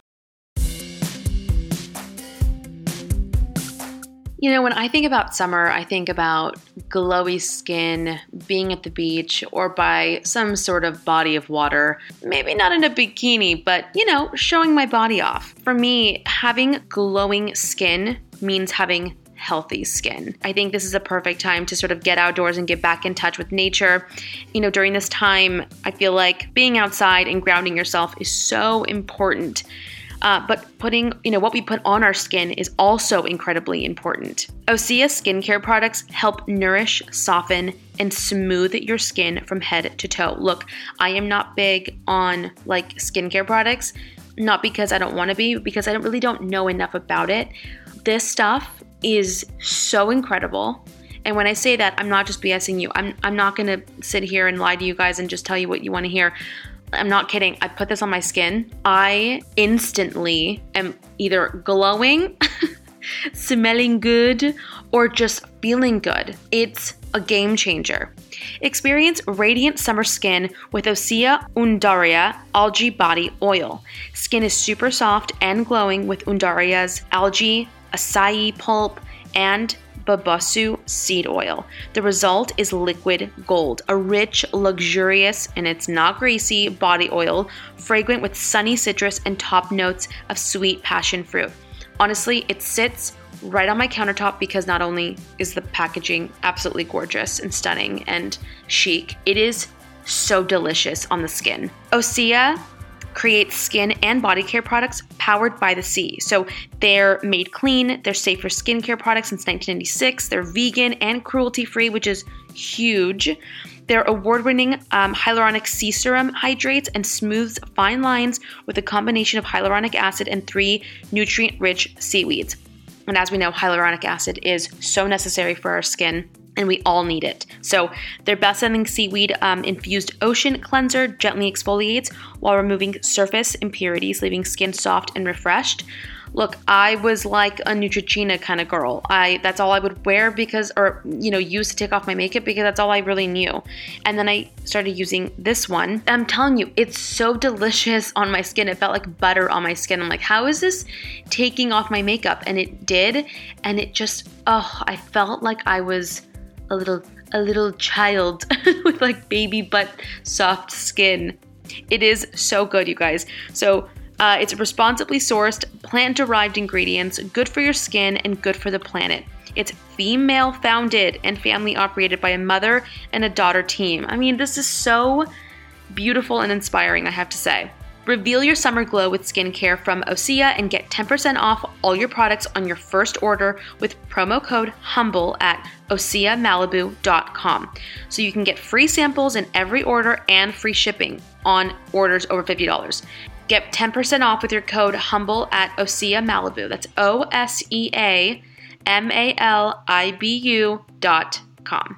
You know, when I think about summer, I think about glowy skin, being at the beach, or by some sort of body of water. Maybe not in a bikini, but, you know, showing my body off. For me, having glowing skin means having healthy skin. I think this is a perfect time to sort of get outdoors and get back in touch with nature. You know, during this time, I feel like being outside and grounding yourself is so important. Uh, but putting, you know, what we put on our skin is also incredibly important. Osea skincare products help nourish, soften, and smooth your skin from head to toe. Look, I am not big on like skincare products, not because I don't want to be, because I don't, really don't know enough about it. This stuff is so incredible. And when I say that, I'm not just BSing you. I'm, I'm not going to sit here and lie to you guys and just tell you what you want to hear. I'm not kidding. I put this on my skin. I instantly am either glowing, smelling good, or just feeling good. It's a game changer. Experience radiant summer skin with Osea Undaria Algae Body Oil. Skin is super soft and glowing with Undaria's algae, acai pulp, and babassu seed oil. The result is liquid gold, a rich, luxurious, and it's not greasy body oil, fragrant with sunny citrus and top notes of sweet passion fruit. Honestly, it sits right on my countertop because not only is the packaging absolutely gorgeous and stunning and chic, it is so delicious on the skin. Osea creates skin and body care products powered by the sea. So they're made clean, they're safe for skincare products since 1996, they're vegan and cruelty free, which is huge. Their award winning um, hyaluronic sea serum hydrates and smooths fine lines with a combination of hyaluronic acid and three nutrient rich seaweeds. And as we know, hyaluronic acid is so necessary for our skin and we all need it. So, their best selling seaweed um, infused ocean cleanser gently exfoliates while removing surface impurities, leaving skin soft and refreshed. look, I was like a Neutrogena kind of girl. I that's all I would wear because or you know, use to take off my makeup because that's all I really knew. And then I started using this one. I'm telling you, it's so delicious on my skin. It felt like butter on my skin. I'm like, how is this taking off my makeup? And it did, and it just oh, I felt like I was a little a little child with like baby butt soft skin. It is so good, you guys. So uh, it's responsibly sourced, plant derived ingredients, good for your skin and good for the planet. It's female founded and family operated by a mother and a daughter team. I mean, this is so beautiful and inspiring, I have to say. Reveal your summer glow with skincare from Osea and get 10% off all your products on your first order with promo code HUMBLE at OseaMalibu.com. So you can get free samples in every order and free shipping on orders over $50. Get 10% off with your code HUMBLE at Osea Malibu. That's O S E A M A L I B U dot com.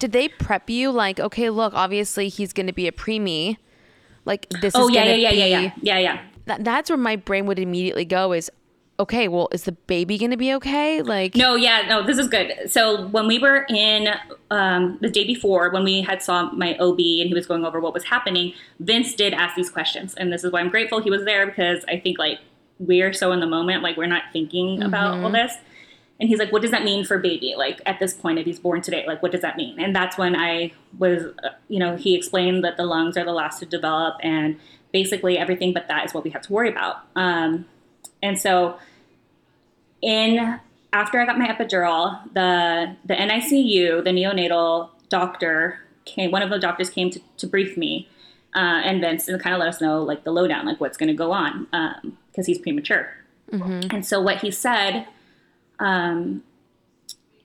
Did they prep you like, okay, look, obviously he's going to be a preemie. Like this
Oh
is
yeah,
going
yeah,
to
yeah,
be
yeah, yeah, yeah, yeah.
That, that's where my brain would immediately go is okay, well, is the baby going to be okay? Like
No, yeah, no, this is good. So when we were in um, the day before, when we had saw my OB and he was going over what was happening, Vince did ask these questions, and this is why I'm grateful he was there because I think like we're so in the moment, like we're not thinking about all
Mhm.
this. And he's like, "What does that mean for baby? Like at this point, if he's born today, like what does that mean?" And that's when I was, uh, you know, he explained that the lungs are the last to develop, and basically everything but that is what we have to worry about. Um, and so in after I got my epidural, the the NICU, the neonatal doctor came. One of the doctors came to, to brief me, uh, and Vince and kind of let us know like the lowdown, like what's going to go on, because he's premature.
Mm-hmm.
And so what he said, um,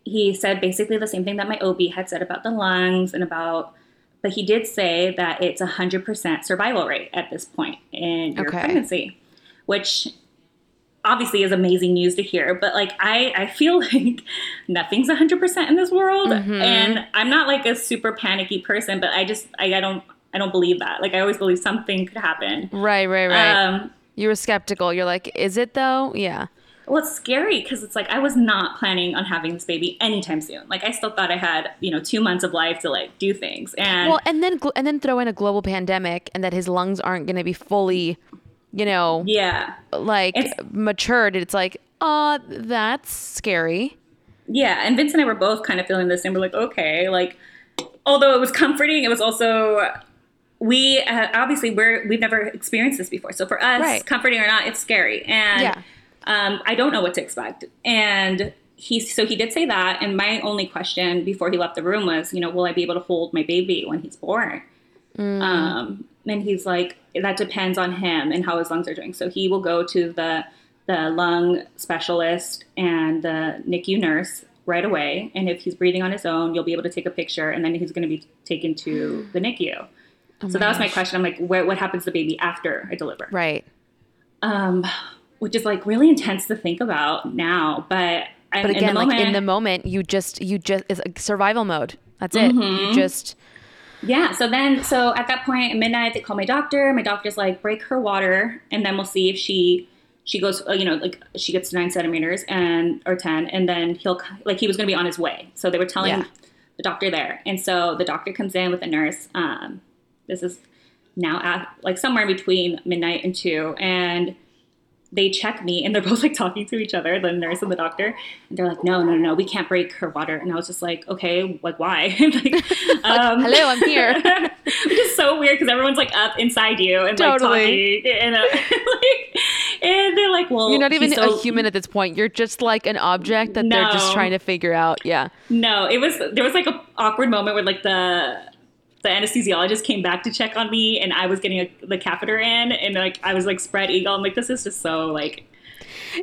he said basically the same thing that my OB had said about the lungs and about, but he did say that it's a hundred percent survival rate at this point in your
Okay.
pregnancy, which obviously is amazing news to hear. But like I, I feel like nothing's a hundred percent in this world,
Mhm.
and I'm not like a super panicky person, but I just I, I don't I don't believe that. Like I always believe something could happen.
Right, right, right.
Um,
you were skeptical. You're like, is it though? Yeah.
Well, it's scary because it's like I was not planning on having this baby anytime soon. Like I still thought I had, you know, two months of life to like do things. And
Well, and then and then throw in a global pandemic and that his lungs aren't going to be fully, you know,
yeah,
like
It's-
matured. It's like, uh, that's scary.
yeah. And Vince and I were both kind of feeling this, and we're like, okay, like, although it was comforting, it was also we uh, obviously we're we've never experienced this before. So for us,
Right.
comforting or not, it's scary. And
Yeah.
Um, I don't know what to expect. And he so he did say that. And my only question before he left the room was, you know, will I be able to hold my baby when he's born? Um, and he's like, that depends on him and how his lungs are doing. So he will go to the the lung specialist and the NICU nurse right away. And if he's breathing on his own, you'll be able to take a picture, and then he's going to be taken to the NICU. so that was my question. I'm like, what, what happens to the baby after I deliver?
Right.
Um, which is like really intense to think about now, but.
But
in
again,
the
like in the moment, you just you just it's like survival mode. That's it. You
Mhm.
just
Yeah. So then, so at that point at midnight, they call my doctor. My doctor's like, break her water, and then we'll see if she she goes, uh, you know, like she gets to nine centimeters and or ten, and then he'll like he was going to be on his way. So they were telling
Yeah.
the doctor there, and so the doctor comes in with a nurse. Um, this is now at like somewhere between midnight and two, and they check me and they're both like talking to each other, the nurse and the doctor. And they're like, no, no, no, we can't break her water. And I was just like, okay, like why? like, um,
hello, I'm here.
which is so weird because everyone's like up inside you and
Totally.
like talking. And, uh, like, and they're like, well,
you're not even
so-
a human at this point. You're just like an object that they're just trying to figure out. Yeah.
No, it was there was like a awkward moment where like the the anesthesiologist came back to check on me and I was getting a, the catheter in and like I was like spread eagle. I'm like, this is just so like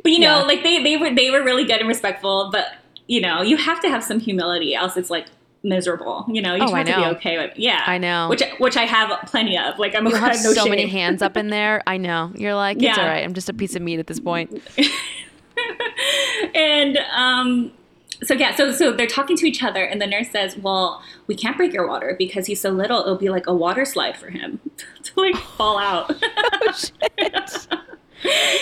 But you know,
Yeah.
like they they were they were really good and respectful, but you know, you have to have some humility, else it's like miserable. You know, you
Oh, I
to be
know.
okay with yeah.
I know.
Which which I have plenty of. Like I'm
You have
no
so many hands up in there. I know. You're like, it's
Yeah.
all right. I'm just a piece of meat at this point.
and um so yeah so so they're talking to each other and the nurse says well we can't break your water because he's so little it'll be like a water slide for him to like oh, fall out oh, shit.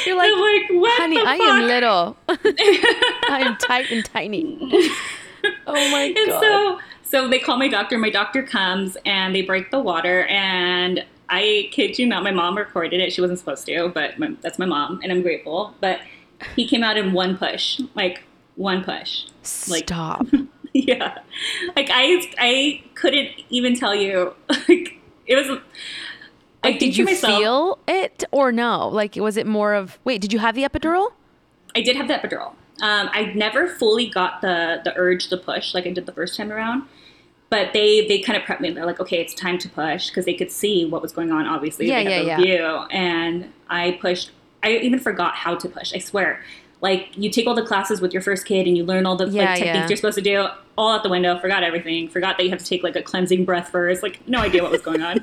You're like,
like what
honey, I am little. I am tight and tiny. Oh my god!
and so so they call my doctor my doctor comes and they break the water and i kid you not my mom recorded it she wasn't supposed to but my, that's my mom and i'm grateful but he came out in one push like one push like
Stop.
yeah like i i couldn't even tell you like it was
Like, did you
myself-
feel it or no? Like, was it more of wait? Did you have the epidural?
I did have the epidural. Um, I never fully got the the urge to push like I did the first time around, but they they kind of prepped me. They're like, okay, it's time to push because they could see what was going on. Obviously,
Yeah, yeah,
the
yeah.
view, and I pushed. I even forgot how to push. I swear. Like you take all the classes with your first kid and you learn all the
Yeah,
like, techniques
yeah.
you're supposed to do all out the window. Forgot everything. Forgot that you have to take like a cleansing breath first. Like no idea what was going on.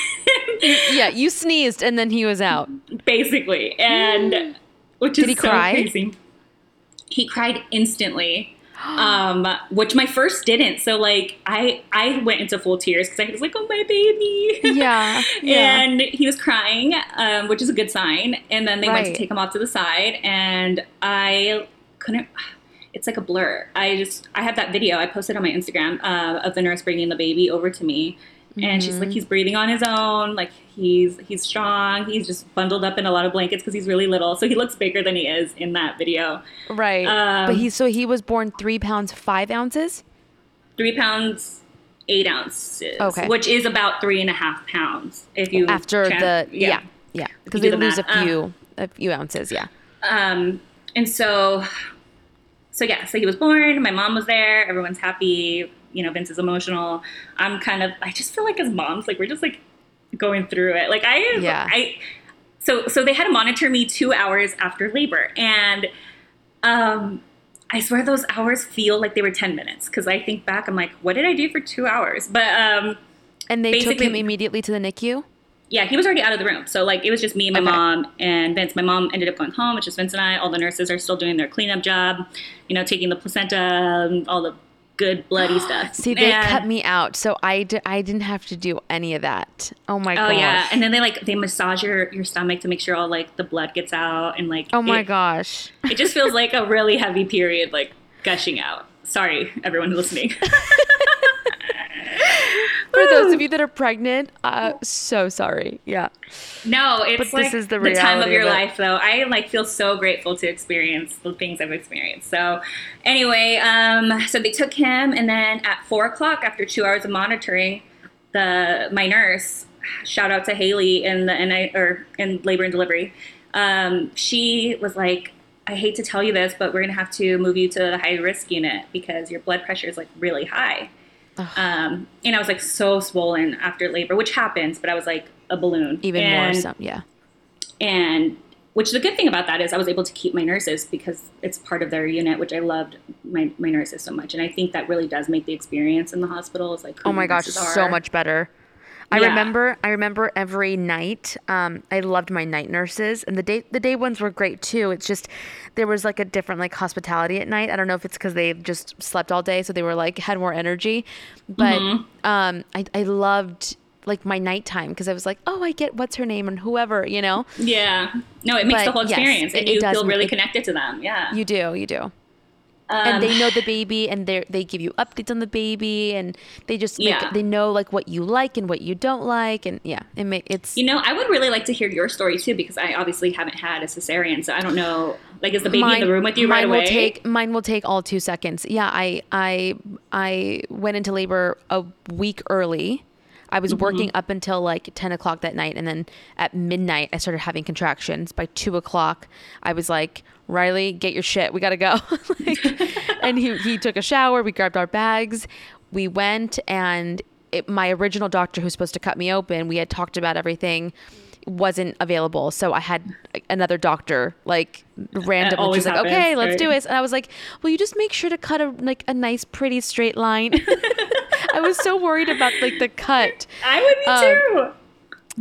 yeah, you sneezed and then he was out.
basically. And which
Did
is
he
so
cry?
crazy. He cried instantly. Um, which my first didn't. So like I I went into full tears because I was like, oh my baby.
Yeah, yeah.
and he was crying, um, which is a good sign. And then they went to take him off to the side, and I couldn't. It's like a blur. I just I have that video I posted on my Instagram uh, of the nurse bringing the baby over to me, and she's like,
Mhm.
he's breathing on his own, like he's he's strong. He's just bundled up in a lot of blankets because he's really little, so he looks bigger than he is in that video.
Right.
Um,
but he so he was born three pounds five ounces.
Three pounds, eight ounces.
Okay.
which is about three and a half pounds if you
After the yeah yeah because
do
they
the
lose a
math. Uh,
few a few ounces. Yeah.
Um, and so, so yeah, so he was born. My mom was there. Everyone's happy. You know, Vince is emotional. I'm kind of. I just feel like as moms, like we're just like going through it. Like I,
Yeah.
I. So so they had to monitor me two hours after labor, and um, I swear those hours feel like they were ten minutes because I think back, I'm like, what did I do for two hours? But um,
And they took him immediately to the NICU.
yeah, he was already out of the room. So like it was just me, and my
Okay.
mom, and Vince. My mom ended up going home. which is Vince and I. All the nurses are still doing their cleanup job, you know, taking the placenta, all the good bloody stuff.
See, they
And-
cut me out, so I, I didn't have to do any of that. Oh my god.
Oh
gosh.
yeah, and then they like they massage your your stomach to make sure all like the blood gets out and like
oh my
it,
gosh.
it just feels like a really heavy period like gushing out. Sorry, everyone listening.
For those of you that are pregnant, uh, so sorry. Yeah.
No, it's
But this
like
is the
the, time of your
of
life, though. I like feel so grateful to experience the things I've experienced. So, anyway, um, so they took him, and then at four o'clock, after two hours of monitoring, the my nurse, shout out to Haley in the and I or in labor and delivery, um, she was like. I hate to tell you this, but we're gonna have to move you to the high risk unit because your blood pressure is like really high. Um, and I was like so swollen after labor, which happens, but I was like a balloon.
Even more so. Yeah.
and which the good thing about that is I was able to keep my nurses because it's part of their unit, which I loved my, my nurses so much. And I think that really does make the experience in the hospital is like,
Oh my gosh, so much better. I
Yeah.
remember I remember every night. Um, I loved my night nurses and the day the day ones were great too. It's just there was like a different like hospitality at night. I don't know if it's because they just slept all day, so they were like had more energy. But
Mhm.
um, I I loved like my nighttime because I was like, oh, I get what's her name and whoever, you know.
Yeah. No, it makes
But
the whole
yes,
experience
it-
and
it
you
does
feel really
it-
connected to them. Yeah.
You do, you do.
Um,
and they know the baby and they they give you updates on the baby and they just make,
Yeah.
they know like what you like and what you don't like and yeah it ma- it's
You know, I would really like to hear your story too because I obviously haven't had a cesarean, so I don't know. Like, is the baby in the room with you
mine
right away?
will take mine will take all two seconds yeah i i i went into labor a week early i was working
Mm-hmm.
up until like 10 o'clock that night and then at midnight i started having contractions. By 2 o'clock i was like riley get your shit. We gotta go. Like, and he, he took a shower. We grabbed our bags. We went and it, my original doctor who's supposed to cut me open we had talked about everything wasn't available. So i had another doctor like random and she's like
happens,
okay let's do it. And i was like will you just make sure to cut a like a nice pretty straight line i was so worried about like the cut
I would be
Um,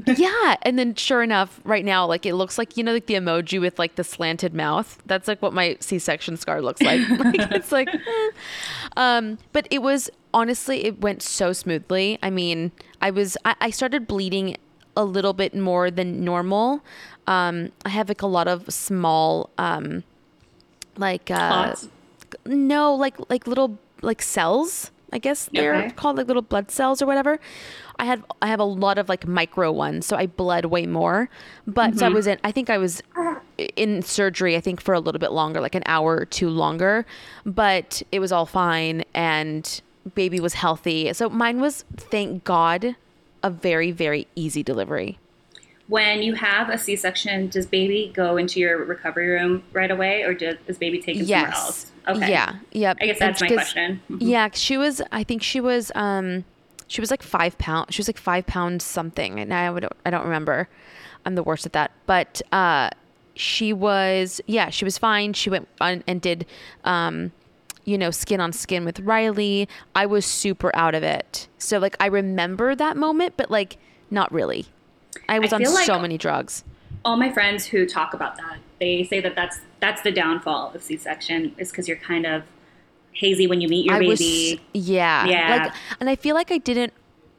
too.
yeah and then sure enough right now like it looks like you know like the emoji with like the slanted mouth that's like what my c-section scar looks like like it's like eh. um but it was honestly it went so smoothly i mean i was I, I started bleeding a little bit more than normal um i have like a lot of small um like uh
Clots?
no like like little like cells i guess they're
Okay.
called like little blood cells or whatever. I had i have a lot of like micro ones so i bled way more. But so i
Mhm.
was in i think i was in surgery i think for a little bit longer like an hour or two longer. But it was all fine and baby was healthy. So mine was thank god a very very easy delivery
When you have a C-section, does baby go into your recovery room right away, or does, is baby taken somewhere else?
Yes.
Okay.
Yeah. Yep.
I guess that's my question. Mhm.
Yeah, 'cause she was. I think she was. Um, she was like five pounds. She was like five pounds something, and I would. I don't remember. I'm the worst at that. But uh, she was. Yeah, she was fine. She went on and did. Um, you know, skin on skin with Riley. I was super out of it. So like I remember that moment, but like not really. I was
I
on
like-
so many drugs.
All my friends who talk about that, they say that that's that's the downfall of C-section is because you're kind of hazy when you meet your
I was
baby.
yeah.
Yeah.
Like and I feel like I didn't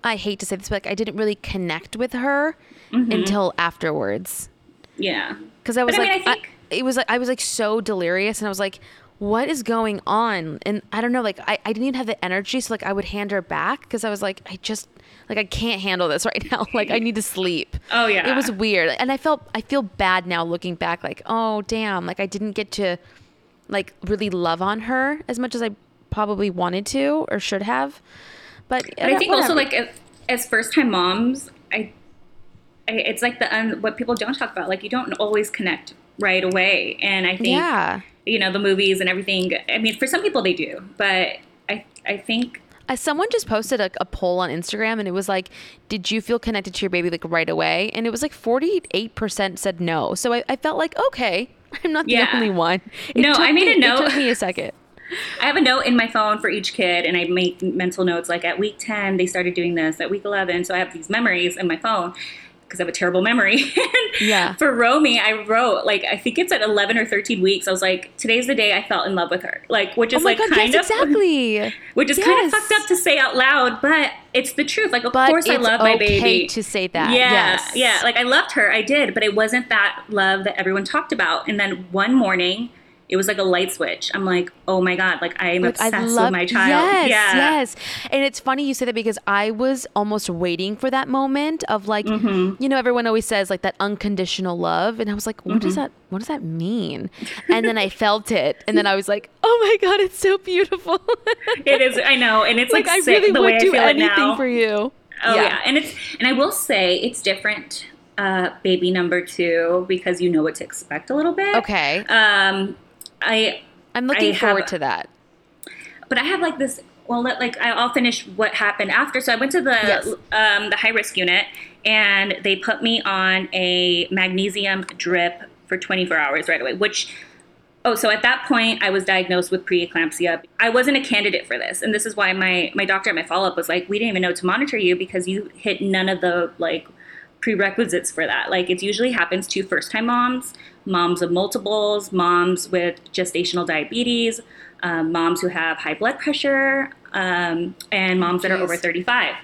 I hate to say this, but like I didn't really connect with her
Mhm.
until afterwards.
yeah.
Because I was
But I mean,
like
I think-
it was like I was like so delirious and I was like, what is going on? And I don't know, like I, I didn't even have the energy, so like I would hand her back because I was like, I just like I can't handle this right now. like I need to sleep.
Oh, yeah.
It was weird. And I felt I feel bad now looking back, like, oh damn, like I didn't get to like really love on her as much as I probably wanted to or should have. But,
But I think also like as, as first time moms, I, I it's like the un, what people don't talk about. Like you don't always connect right away, and I think
Yeah.
you know the movies and everything. I mean, for some people they do, but I I think
someone just posted a, a poll on Instagram and it was like, did you feel connected to your baby like right away? And it was like 48% said no. So I, I felt like, okay, I'm not the
Yeah.
only one.
No, I made
me,
a note.
It took me a second.
I have a note in my phone for each kid, and I make mental notes. Like at week ten, they started doing this. At week eleven, so I have these memories in my phone because I have a terrible memory.
Yeah.
For Romy, I wrote like I think it's at 11 or 13 weeks. I was like, today's the day I fell in love with her. Like, which oh is
oh
like
God,
kind
yes,
of
exactly.
which is kind of fucked up to say out loud, but it's the truth. Like, of
But
course, I love my baby.
to say that.
Yeah,
Yes.
yeah. Like I loved her, I did, but it wasn't that love that everyone talked about. And then one morning, it was like a light switch. I'm like, oh my god, like I am
Like,
obsessed with my child.
Yes,
yeah.
yes. And it's funny you say that because I was almost waiting for that moment of like,
Mm-hmm.
you know, everyone always says like that unconditional love, and I was like, what does
Mm-hmm.
that, what does that mean? And then I felt it, and then I was like, oh my god, it's so beautiful.
It is. I know, and it's like,
I
sick
really would do anything for you.
Oh yeah. and it's and I will say it's different. Uh, baby number two because you know what to expect a little bit.
Okay.
Um, I
I'm looking
I have-
forward to that.
but I have like this. Well, let, like I- I'll finish what happened after. So I went to the
Yes.
um, the high risk unit, and they put me on a magnesium drip for 24 hours right away. Which, oh, so at that point I was diagnosed with preeclampsia. I wasn't a candidate for this, and this is why my my doctor at my follow up was like, we didn't even know to monitor you because you hit none of the like prerequisites for that. Like it usually happens to first time moms, moms of multiples, moms with gestational diabetes, um, moms who have high blood pressure, um, and moms that are over 35.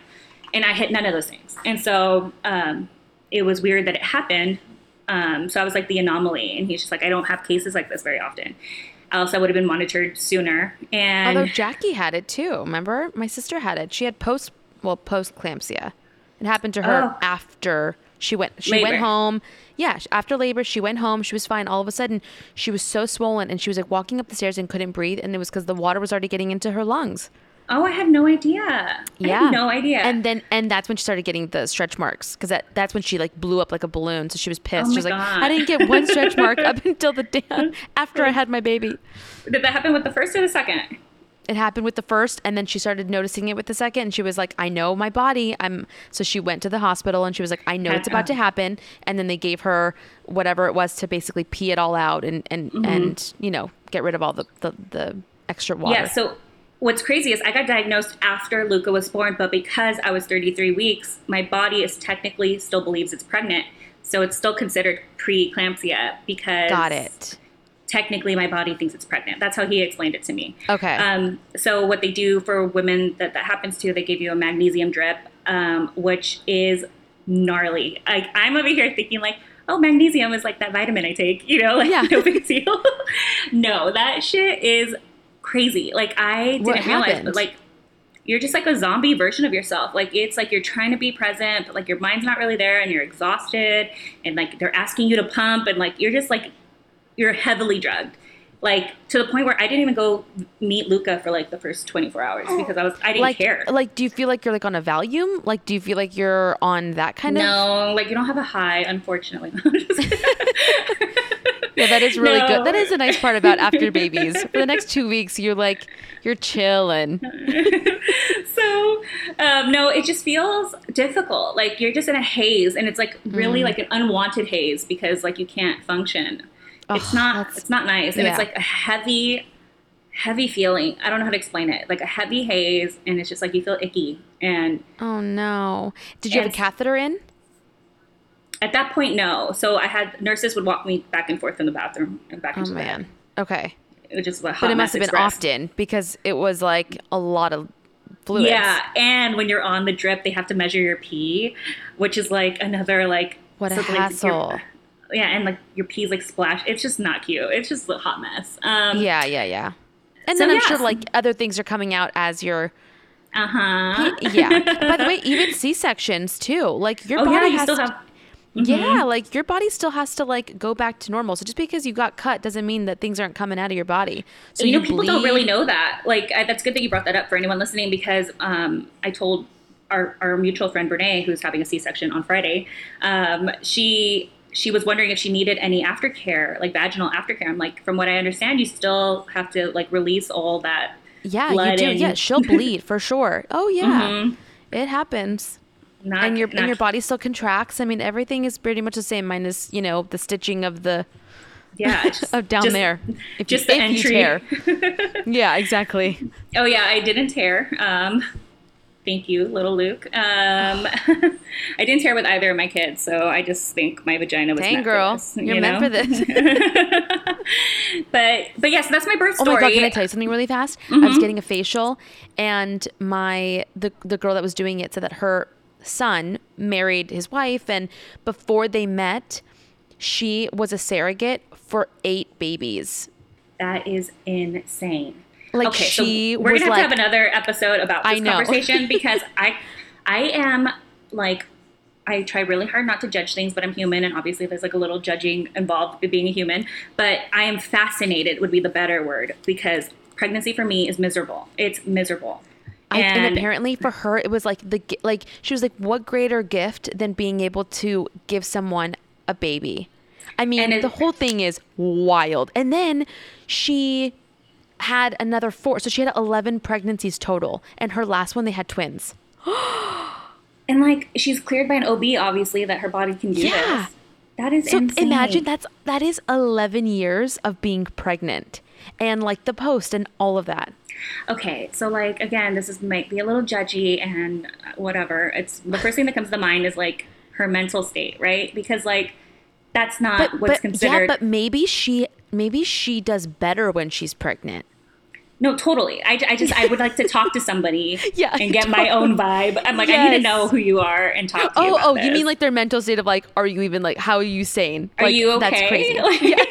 And I hit none of those things. And so um, it was weird that it happened. Um, so I was like the anomaly. And he's just like, I don't have cases like this very often. Else I would have been monitored sooner. And
Although Jackie had it too. Remember, my sister had it. She had post, well, post eclampsia. It happened to her
Oh.
after she went. She
Labor.
went home. Yeah, after labor, she went home. She was fine. All of a sudden, she was so swollen, and she was like walking up the stairs and couldn't breathe, and it was because the water was already getting into her lungs.
oh, I had no idea. I
Yeah,
had no idea.
And then, and that's when she started getting the stretch marks because that, that's when she like blew up like a balloon. So she was oh pissed.
Oh
she was like, I didn't get one stretch mark up until the day after I had my baby.
Did that happen with the first or the second?
It happened with the first and then she started noticing it with the second and she was like i know my body i'm so she went to the hospital and she was like i know it's about to happen and then they gave her whatever it was to basically pee it all out and and mm-hmm. and you know get rid of all the the, the extra water
Yeah. So what's crazy is I got diagnosed after Luca was born, but because I was 33 weeks, my body is technically still believes it's pregnant. So it's still considered preeclampsia because
got it
technically my body thinks it's pregnant. That's how he explained it to me.
Okay.
Um, so what they do for women that that happens to, they give you a magnesium drip, um, which is gnarly. Like I'm over here thinking like, oh, magnesium is like that vitamin I take, you know, like
Yeah.
no big deal. no, that shit is crazy. Like I didn't realize, but like you're just like a zombie version of yourself. Like it's like you're trying to be present, but like your mind's not really there and you're exhausted and like they're asking you to pump and like you're just like you're heavily drugged. Like to the point where I didn't even go meet Luca for like the first 24 hours because I was I didn't
like
care.
like do you feel like you're like on a valium like do you feel like you're on that kind of
no, like you don't have a high, unfortunately.
yeah that is really
No.
good that is a nice part about after babies for the next two weeks you're like you're chilling
so um, no, it just feels difficult. Like you're just in a haze, and it's like really
Mm.
like an unwanted haze because like you can't function. It's
Ugh,
not. It's not nice, and
yeah.
it's like a heavy, heavy feeling. I don't know how to explain it. Like a heavy haze, and it's just like you feel icky. And
oh no did you have a catheter in
at that point, no. So I had nurses would walk me back and forth in the bathroom and back
oh
into the bed.
okay
It was just a hot
But it must have been
express.
often because it was like a lot of fluids.
Yeah, and when you're on the drip, they have to measure your pee, which is like another like
What a
like,
hassle.
Yeah, and like your pee's like splash. It's just not cute. It's just a hot mess. Um,
Yeah, yeah, yeah. And
So,
then I'm
yeah,
sure like other things are coming out as you're
Uh huh.
yeah. By the way, even C sections too. Like your
oh
body
yeah, you
has
still
to,
have. Mm-hmm.
Yeah, like your body still has to like go back to normal. So just because you got cut doesn't mean that things aren't coming out of your body. So
you
you,
know, people don't really know that. Like, I, that's good that you brought that up for anyone listening because um, I told our, our mutual friend Brene, who's having a C-section on Friday, um, she she was wondering if she needed any aftercare, like vaginal aftercare. I'm like, from what I understand, you still have to like release all that.
Yeah, you
blood
do.
and-
Yeah, she'll bleed for sure. Oh yeah.
Mhm.
It happens.
Not,
and your and your body still contracts. I mean, everything is pretty much the same, minus you know the stitching of the
yeah, just,
of down
just-
there. If
just
you,
the entry.
tear. yeah, exactly.
Oh yeah, I didn't tear. Um, Thank you, little Luke. Um, I didn't share with either of my kids, so I just think my vagina was
Dang,
meant
girl.
for this.
You're
you
meant for this.
but but yes, that's my birth story.
Oh my god! Can I tell you something really fast? I was getting a facial, and my the the girl that was doing it said that her son married his wife, and before they met, she was a surrogate for eight babies.
That is insane.
Like,
okay,
she
so we're gonna have
like-
to have another episode about this conversation because I I am like I try really hard not to judge things, but I'm human, and obviously there's like a little judging involved with being a human. But I am fascinated would be the better word because pregnancy for me is miserable. It's miserable.
I, and, apparently for her it was like the like she was like what greater gift than being able to give someone a baby i mean the whole thing is wild and then she had another four so she had 11 pregnancies total and her last one they had twins
and like she's cleared by an OB, obviously that her body can do
Yeah.
this. That is
so
insane.
imagine that's that is 11 years of being pregnant and like the post and all of that
Okay, so like again, this is might be a little judgy and whatever. It's the first thing that comes to mind is like her mental state, right? Because like that's not what's considered.
yeah but maybe she maybe she does better when she's pregnant
no, totally. I, I just I would like to talk to somebody
Yeah,
and get my own vibe. I'm like I need to know who you are and talk to you.
Oh, oh, you mean like their mental state of like, are you even like, how are you sane?
Are
Like,
you okay?
That's crazy.
Like,
Yeah.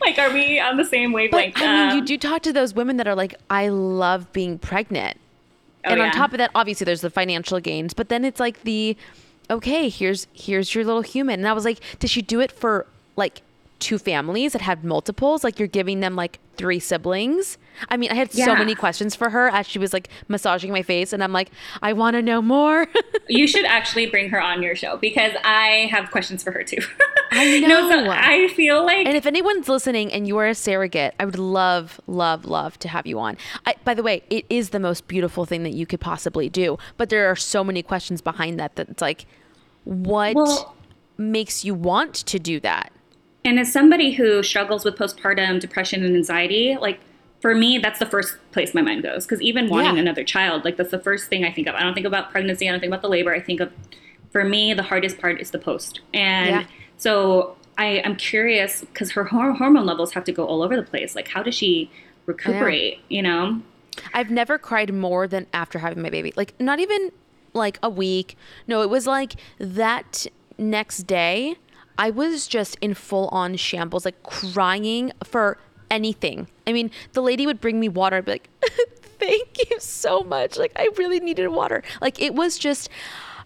like, are we on the same
But
wavelength?
I mean, you
Um,
do talk to those women that are like, I love being pregnant.
Oh,
and on
yeah.
top of that, obviously there's the financial gains, but then it's like the, okay, here's here's your little human. And I was like, did she do it for like two families that had multiples? Like you're giving them like three siblings? I mean, I had so many questions for her as she was like massaging my face, and I'm like, I want to know more.
you should actually bring her on your show because I have questions for her too.
I know.
No, so I feel like
And if anyone's listening and you are a surrogate, I would love, love, love to have you on. I, by the way, it is the most beautiful thing that you could possibly do. But there are so many questions behind that that it's like, what
Well-
makes you want to do that?
And as somebody who struggles with postpartum depression and anxiety, like for me, that's the first place my mind goes. Because even wanting
Yeah.
another child, like that's the first thing I think of. I don't think about pregnancy. I don't think about the labor. I think of, for me, the hardest part is the post. And
Yeah.
so I, I'm curious because her hormone levels have to go all over the place. Like, how does she recuperate? You know?
I've never cried more than after having my baby. Like, not even like a week. No, it was like that next day, I was just in full on shambles, like crying for anything. I mean, the lady would bring me water. I'd be like, thank you so much. Like, I really needed water. Like, it was just,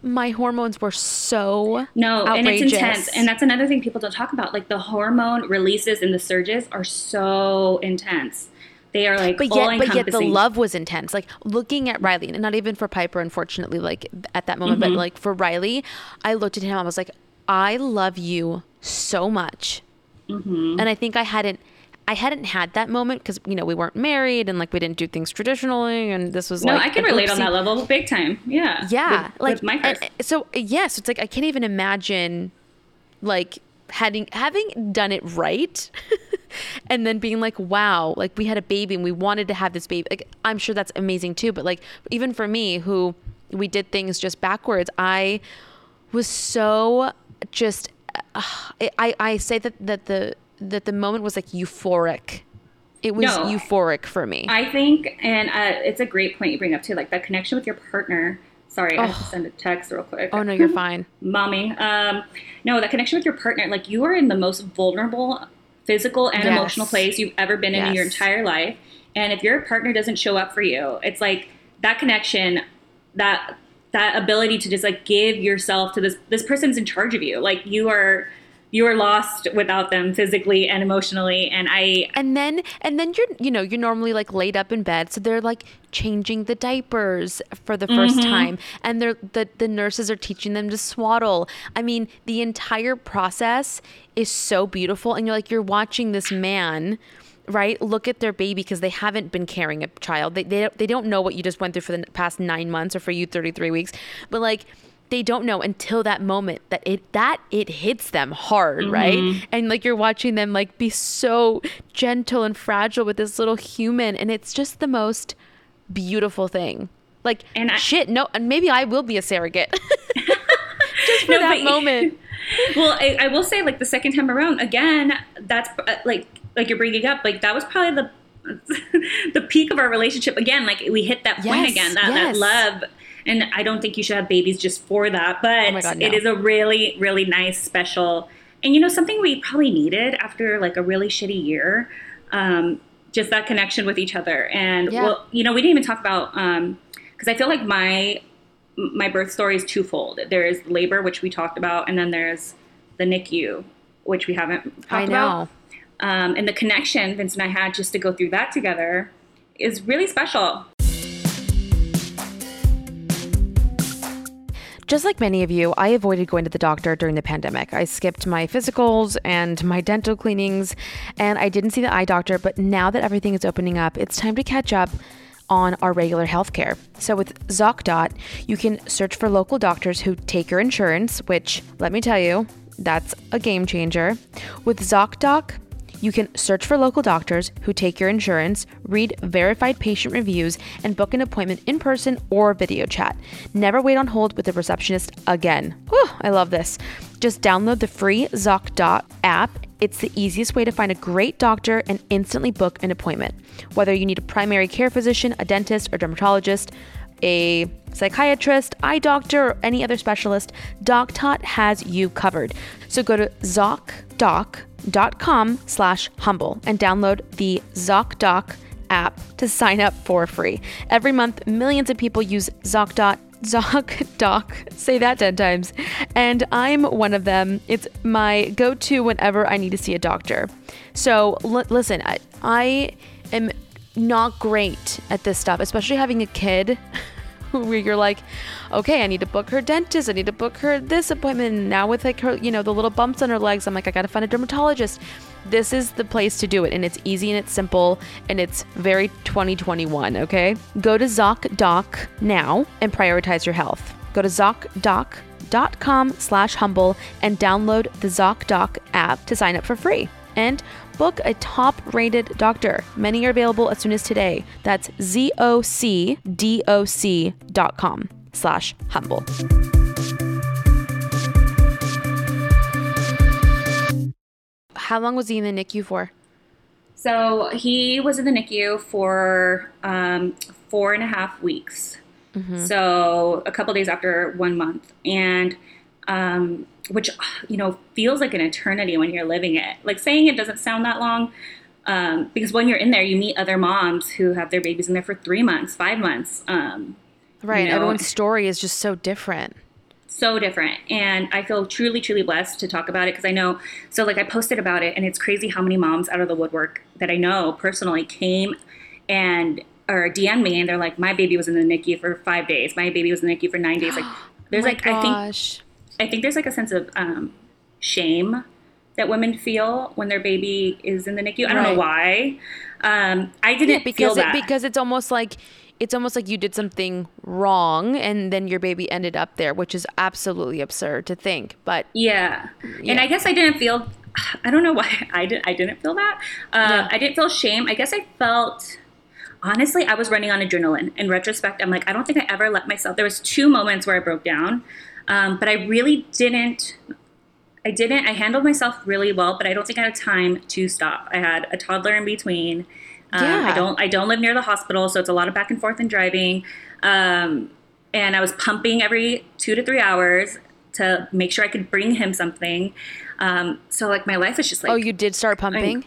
my hormones were so
No, and it's intense. And that's another thing people don't talk about. Like the hormone releases and the surges are so intense. They are like
but yet, but yet the love was intense. Like looking at Riley, and not even for Piper, unfortunately, like at that moment, but
Mhm.
like for Riley, I looked at him. I was like, I love you so much,
Mhm.
and I think I hadn't, I hadn't had that moment because you know we weren't married and like we didn't do things traditionally, and this was
No,
like
I can relate on that level big time. Yeah.
Yeah,
With-
like
with my
and- so yes, it's like I can't even imagine like having having done it right and then being like wow like we had a baby and we wanted to have this baby like i'm sure that's amazing too but like even for me who we did things just backwards i was so just uh, i i say that that the that the moment was like euphoric it was
No.
euphoric for me
I think, and uh, it's a great point you bring up too, like that connection with your partner. Sorry, I have to
Oh.
send a text real quick.
oh no you're fine
mommy. Um, no, that connection with your partner, like you are in the most vulnerable physical and
Yes.
emotional place you've ever been in in your entire life. And if your partner doesn't show up for you, it's like that connection, that that ability to just like give yourself to this this person's in charge of you. Like you are you are lost without them physically and emotionally. And I
and then and then you're you know you're normally like laid up in bed so they're like changing the diapers for the 1st
Mhm.
time and they're the, the nurses are teaching them to swaddle i mean the entire process is so beautiful and you're like you're watching this man right look at their baby because they haven't been carrying a child they, they, they don't know what you just went through for the past nine months or for you 33 weeks but like they don't know until that moment that it that it hits them hard right
Mhm.
and like you're watching them like be so gentle and fragile with this little human and it's just the most beautiful thing Like,
And I-
shit, no, and maybe I will be a surrogate. Just for
No,
that
but-
moment.
well, I, I will say, like the second time around, again, that's uh, like like you're bringing up, like that was probably the the peak of our relationship. Again, like we hit that point
Yes,
again, that
yes.
that love. And I don't think you should have babies just for that, but
Oh God, no.
it is a really, really nice, special, and you know something we probably needed after like a really shitty year. Um, just that connection with each other, and
Yeah.
well, you know, we didn't even talk about because I feel like my my birth story is twofold. There is labor, which we talked about, and then there's the NICU, which we haven't talked
I
about.
know.
Um, and the connection Vince and I had just to go through that together is really special.
Just like many of you, I avoided going to the doctor during the pandemic. I skipped my physicals and my dental cleanings, and I didn't see the eye doctor. But now that everything is opening up, it's time to catch up on our regular healthcare. So with ZocDoc, you can search for local doctors who take your insurance, which let me tell you, that's a game changer. With ZocDoc, you can search for local doctors who take your insurance, read verified patient reviews, and book an appointment in person or video chat. Never wait on hold with a receptionist again. Whew, I love this. Just download the free ZocDoc app. It's the easiest way to find a great doctor and instantly book an appointment. Whether you need a primary care physician, a dentist, or dermatologist, a psychiatrist, eye doctor, or any other specialist, DocTot has you covered. So go to ZocDoc.com slash humble and download the ZocDoc app to sign up for free. Every month, millions of people use ZocDot. ZocDoc, say that 10 times. And I'm one of them. It's my go to whenever I need to see a doctor. So l- listen, I, I am not great at this stuff, especially having a kid where you're like, okay, I need to book her dentist, I need to book her this appointment. And now with like her, you know, the little bumps on her legs, I'm like, I gotta find a dermatologist. This is the place to do it, and it's easy and it's simple and it's very 2021. Okay, go to ZocDoc now and prioritize your health. Go to ZocDoc.com slash humble and download the ZocDoc app to sign up for free. And book a top rated doctor. Many are available as soon as today. That's zocdoc.com slash humble. How long was he in the NICU for?
So he was in the NICU for um, four and a half weeks. So a couple days after one month, and um, which you know feels like an eternity when you're living it. Like saying it doesn't sound that long, um, because when you're in there, you meet other moms who have their babies in there for three months, five months. Um,
Right.
you know,
Everyone's story is just so different.
so different and i feel truly truly blessed to talk about it because i know so like i posted about it and it's crazy how many moms out of the woodwork that i know personally came and or dm me and they're like my baby was in the nicu for five days my baby was in the nicu for nine days like there's
Oh
like i think
gosh.
I think there's like a sense of um, shame that women feel when their baby is in the nicu i don't know why um, i didn't
Yeah,
feel
because
that
it, because it's almost like it's almost like you did something wrong and then your baby ended up there, which is absolutely absurd to think. But
Yeah. And I guess I didn't feel I don't know why I didn't I didn't feel that. Uh,
Yeah.
I didn't feel shame. I guess I felt honestly I was running on adrenaline. In retrospect, I'm like I don't think I ever let myself. There was two moments where I broke down, um, but I really didn't. I didn't. I handled myself really well, but I don't think I had time to stop. I had a toddler in between. Um,
Yeah.
I don't. I don't live near the hospital, so it's a lot of back and forth and driving. Um, and I was pumping every two to three hours to make sure I could bring him something. Um, so like my life was just like
oh, you did start pumping?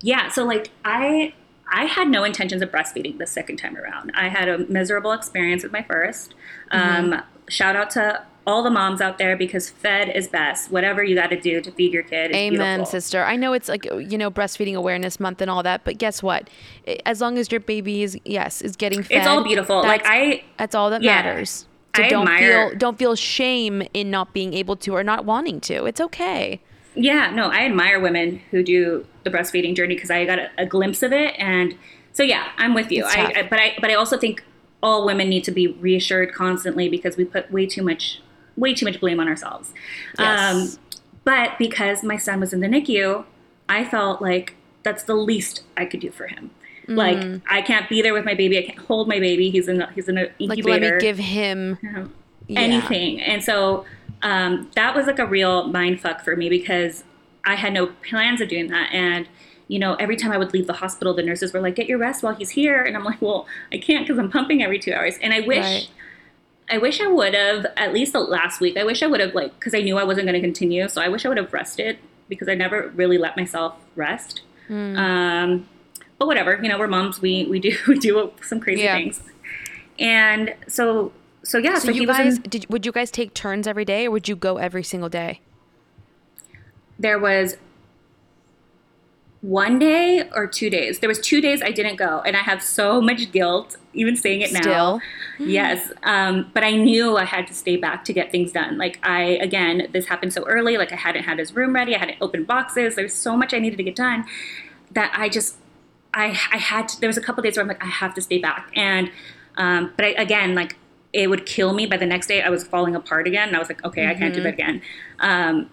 yeah. So like I I had no intentions of breastfeeding the second time around. I had a miserable experience with my 1st
Mm-hmm.
Shout out to all the moms out there because fed is best. Whatever you got to do to feed your kid is
Amen,
beautiful.
sister. I know it's like you know breastfeeding awareness month and all that, but guess what? As long as your baby is yes is getting fed,
It's all beautiful. Like I
that's all that
yeah.
matters. So
I
don't
admire-
feel don't feel shame in not being able to or not wanting to. It's okay.
Yeah, no, I admire women who do the breastfeeding journey because I got a, a glimpse of it, and so yeah, I'm with you. I. I but I but I also think all women need to be reassured constantly because we put way too much way too much blame on ourselves.
Yes.
Um, but because my son was in the NICU, I felt like that's the least I could do for him. Like
Mm.
I can't be there with my baby. I can't hold my baby. He's in a, he's in an
Like
incubator.
let me give him Yeah.
anything. And so um, that was like a real mind fuck for me because I had no plans of doing that. And you know, every time I would leave the hospital, the nurses were like, "Get your rest while he's here," and I'm like, "Well, I can't because I'm pumping every two hours." And I wish.
Right.
I wish I would have at least the last week. I wish I would have like because I knew I wasn't going to continue, so I wish I would have rested because I never really let myself rest.
Hmm.
Um, but whatever, you know, we're moms. We we do we do some crazy
Yeah.
things, and so so yeah.
So,
So,
you
he was
guys
in,
did would you guys take turns every day or would you go every single day?
there was one day or two days. There was two days I didn't go, and I have so much guilt even saying it now.
Still?
yes, um, but I knew I had to stay back to get things done. Like I again, this happened so early. Like I hadn't had his room ready. I hadn't opened boxes. There's so much I needed to get done that I just I I had to, there was a couple days where I'm like I have to stay back and um, but I, again like it would kill me by the next day I was falling apart again and I was like okay I can't do
Mhm.
that again um,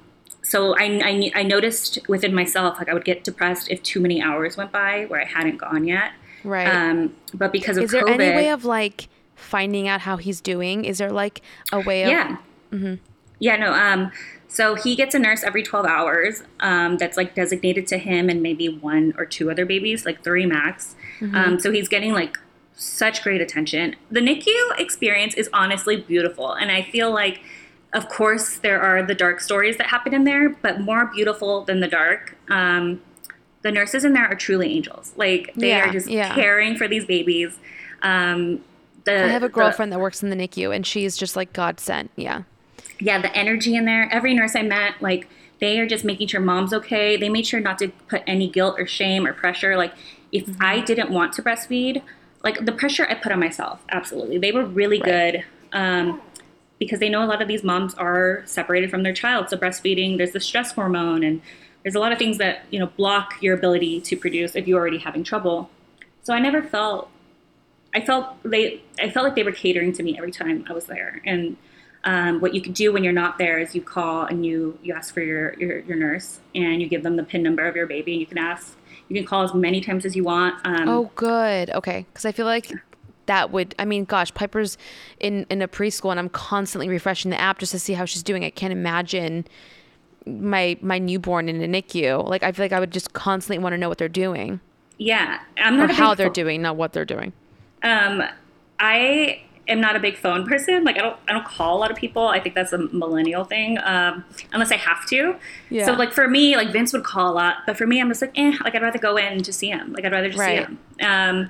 so I, I I noticed within myself like I would get depressed if too many hours went by where I hadn't gone yet
Right.
um, but because of
Is there
COVID
any way of like finding out how he's doing? Is there like a way of
Yeah.
hmm
Yeah, no. Um, so he gets a nurse every 12 hours um, that's like designated to him and maybe one or two other babies, like three max.
Mhm.
Um, so he's getting like such great attention. The NICU experience is honestly beautiful. And I feel like, of course, there are the dark stories that happen in there, but more beautiful than the dark. Um, the nurses in there are truly angels. Like they
Yeah,
are just
yeah.
caring for these babies. Um, the,
I have a
the-
girlfriend that works in the NICU and she's just like God sent. Yeah.
yeah, the energy in there. Every nurse I met, like they are just making sure mom's okay. They made sure not to put any guilt or shame or pressure. Like if
Mm-hmm.
I didn't want to breastfeed, like the pressure I put on myself, absolutely. They were really good. Um, because they know a lot of these moms are separated from their child. So breastfeeding, there's the stress hormone and there's a lot of things that, you know, block your ability to produce if you're already having trouble. So I never felt I felt they I felt like they were catering to me every time I was there. And um, what you could do when you're not there is you call and you you ask for your, your your nurse and you give them the pin number of your baby and you can ask you can call as many times as you want. Um,
oh, good. Okay. Because I feel like that would, I mean, gosh, Piper's in, in a preschool and I'm constantly refreshing the app just to see how she's doing. I can't imagine my my newborn in a NICU. Like, I feel like I would just constantly want to know what they're doing
yeah, I'm not a
how they're doing, not what they're doing.
Um, I am not a big phone person. Like I don't I don't call a lot of people. I think that's a millennial thing. Um, unless I have to.
Yeah.
So like for me, like Vince would call a lot, but for me, I'm just like, eh. Like I'd rather go in to see him. Like I'd rather just
Right.
see him. Um,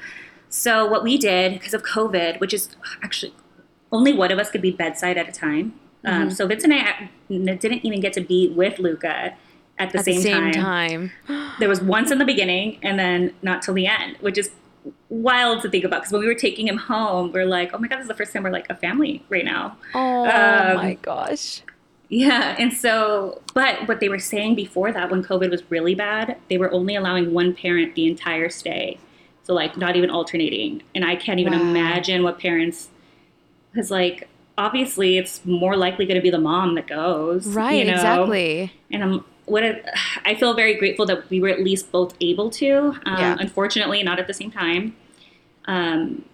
so what we did because of COVID, which is actually only one of us could be bedside at a time. Um,
Mhm.
so Vince and I didn't even get to be with Luca at the
At
same,
the same
time.
time.
There was once in the beginning and then not till the end, which is wild to think about. Because when we were taking him home, we're like, oh my God, this is the first time we're like a family right now.
Oh
Um,
my gosh.
Yeah. And so, but what they were saying before that, when COVID was really bad, they were only allowing one parent the entire stay. So, like, not even alternating. And I can't even
Wow.
imagine what parents, because, like, obviously it's more likely going to be the mom that goes.
Right,
you know?
exactly.
And I'm, what a, I feel very grateful that we were at least both able to. Um,
Yeah.
Unfortunately, not at the same time. Um,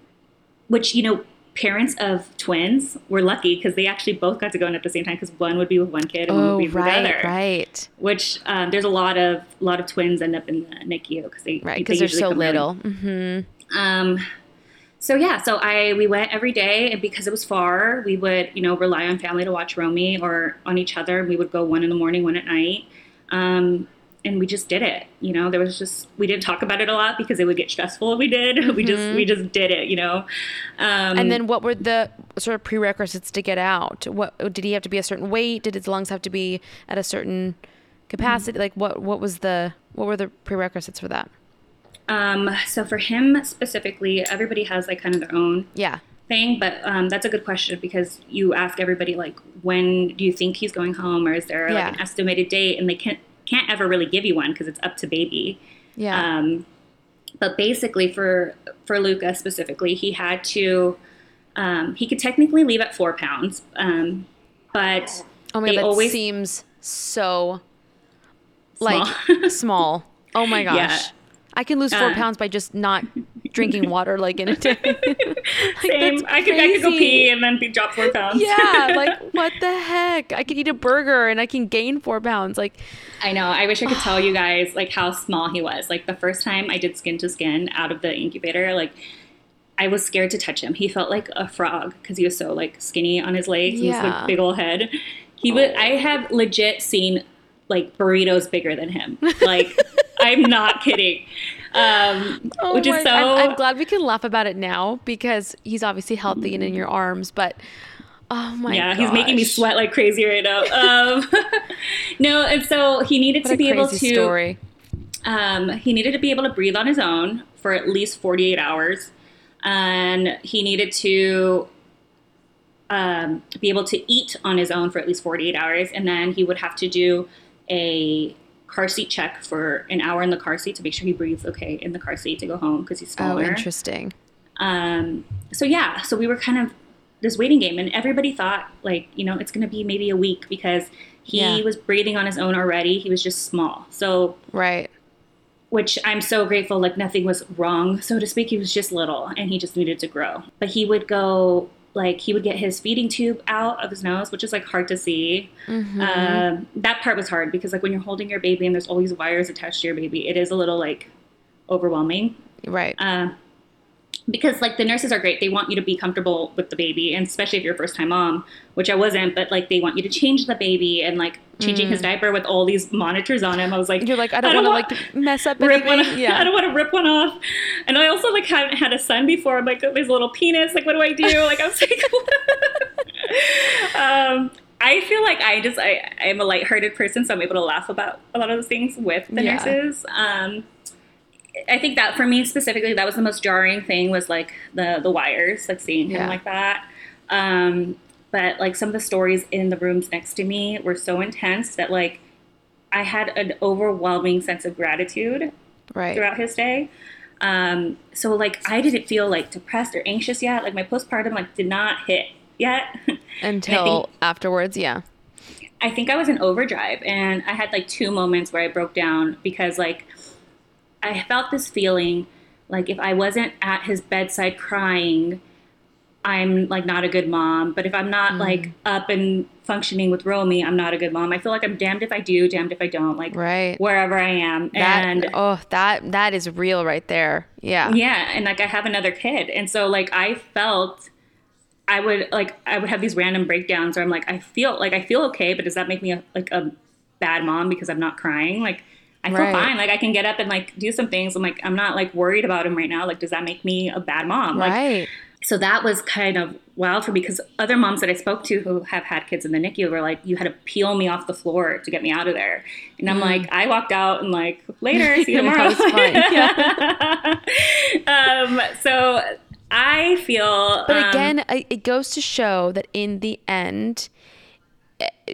which, you know, parents of twins were lucky because they actually both got to go in at the same time because one would be with one kid and one
Oh,
would be with
right,
the other.
right.
Which um, there's a lot of a lot of twins end up in the NICU because they
right because they
are
so little. Mm-hmm.
Um, so yeah, so I we went every day, and because it was far, we would you know rely on family to watch Romy or on each other. We would go one in the morning, one at night, um, and we just did it. You know, there was just we didn't talk about it a lot because it would get stressful if we did. we just we just did it. You know, um,
and then what were the sort of prerequisites to get out? What did he have to be a certain weight? Did his lungs have to be at a certain capacity? Like what what was the what were the prerequisites for that?
Um, so for him specifically, everybody has like kind of their own
Yeah.
thing, but um, that's a good question because you ask everybody like, when do you think he's going home, or is there
Yeah.
like an estimated date? And they can't can't ever really give you one because it's up to baby.
Yeah.
Um, but basically, for for Luca specifically, he had to. Um, he could technically leave at four pounds, um, but
oh my god, that
always
seems so
Small.
like small. Oh my gosh.
Yeah.
I can lose four
Uh.
pounds by just not drinking water like in a day.
Same. I could I could go pee and then be drop four pounds.
yeah, like what the heck? I could eat a burger and I can gain four pounds. Like,
I know. I wish I could tell you guys like how small he was. Like the first time I did skin to skin out of the incubator, like I was scared to touch him. He felt like a frog because he was so like skinny on his legs and his
Yeah.
like big old head. He would. I have legit seen like burritos bigger than him. Like I'm not kidding. Um,
oh
which is so.
I'm, I'm glad we can laugh about it now because he's obviously healthy and in your arms. But oh my, god.
yeah, he's making me sweat like crazy right now. Um, no, and so he needed
What
to be able to.
story.
Um, he needed to be able to breathe on his own for at least 48 hours. And he needed to um, be able to eat on his own for at least 48 hours. And then he would have to do a car seat check for an hour in the car seat to make sure he breathes okay in the car seat to go home because he's smaller.
Oh, interesting.
Um, so yeah, so we were kind of this waiting game, and everybody thought like you know it's going to be maybe a week because he
Yeah.
was breathing on his own already. He was just small, so
Right.
which I'm so grateful. Like nothing was wrong, so to speak. He was just little, and he just needed to grow. But he would go like he would get his feeding tube out of his nose, which is like hard to see.
Mhm.
Um, that part was hard because like when you're holding your baby and there's all these wires attached to your baby, it is a little like overwhelming.
Right.
Uh, because like the nurses are great. They want you to be comfortable with the baby, and especially if you're a first time mom, which I wasn't. But like they want you to change the baby and like changing his
Mm.
diaper with all these monitors on him. I was like,
You're like, I don't, want
want-
to like mess up
rip
anything.
one.
Yeah.
I don't want to rip one off. And I also like haven't had a son before. I'm like, there's a little penis. Like, what do I do? Like, I was like, um, I feel like I just I I'm a lighthearted person, so I'm able to laugh about a lot of those things with the
Yeah.
nurses. Um, I think that for me specifically, that was the most jarring thing was like the the wires, like seeing him
Yeah.
like that. Um, but like some of the stories in the rooms next to me were so intense that like I had an overwhelming sense of gratitude
Right.
throughout his day. Um, so like I didn't feel like depressed or anxious yet. Like my postpartum like did not hit yet.
Until afterwards. Yeah.
I think I was in overdrive and I had like two moments where I broke down because like I felt this feeling like if I wasn't at his bedside crying, I'm like not a good mom. But if I'm not mm. like up and functioning with Romy, I'm not a good mom. I feel like I'm damned if I do, damned if I don't, like
Right.
wherever I am.
That
and
oh, that that is real right there. Yeah.
yeah, and like I have another kid, and so like I felt I would like I would have these random breakdowns where I'm like I feel like I feel okay, but does that make me a, like a bad mom because I'm not crying? Like I feel
Right.
fine. Like I can get up and like do some things. I'm like I'm not like worried about him right now. Like does that make me a bad mom? Like
Right.
so that was kind of wild for me because other moms that I spoke to who have had kids in the NICU were like, you had to peel me off the floor to get me out of there. And I'm
Mm.
like, I walked out and like, later, see you tomorrow. Um, so I feel.
But
um,
again, it goes to show that in the end,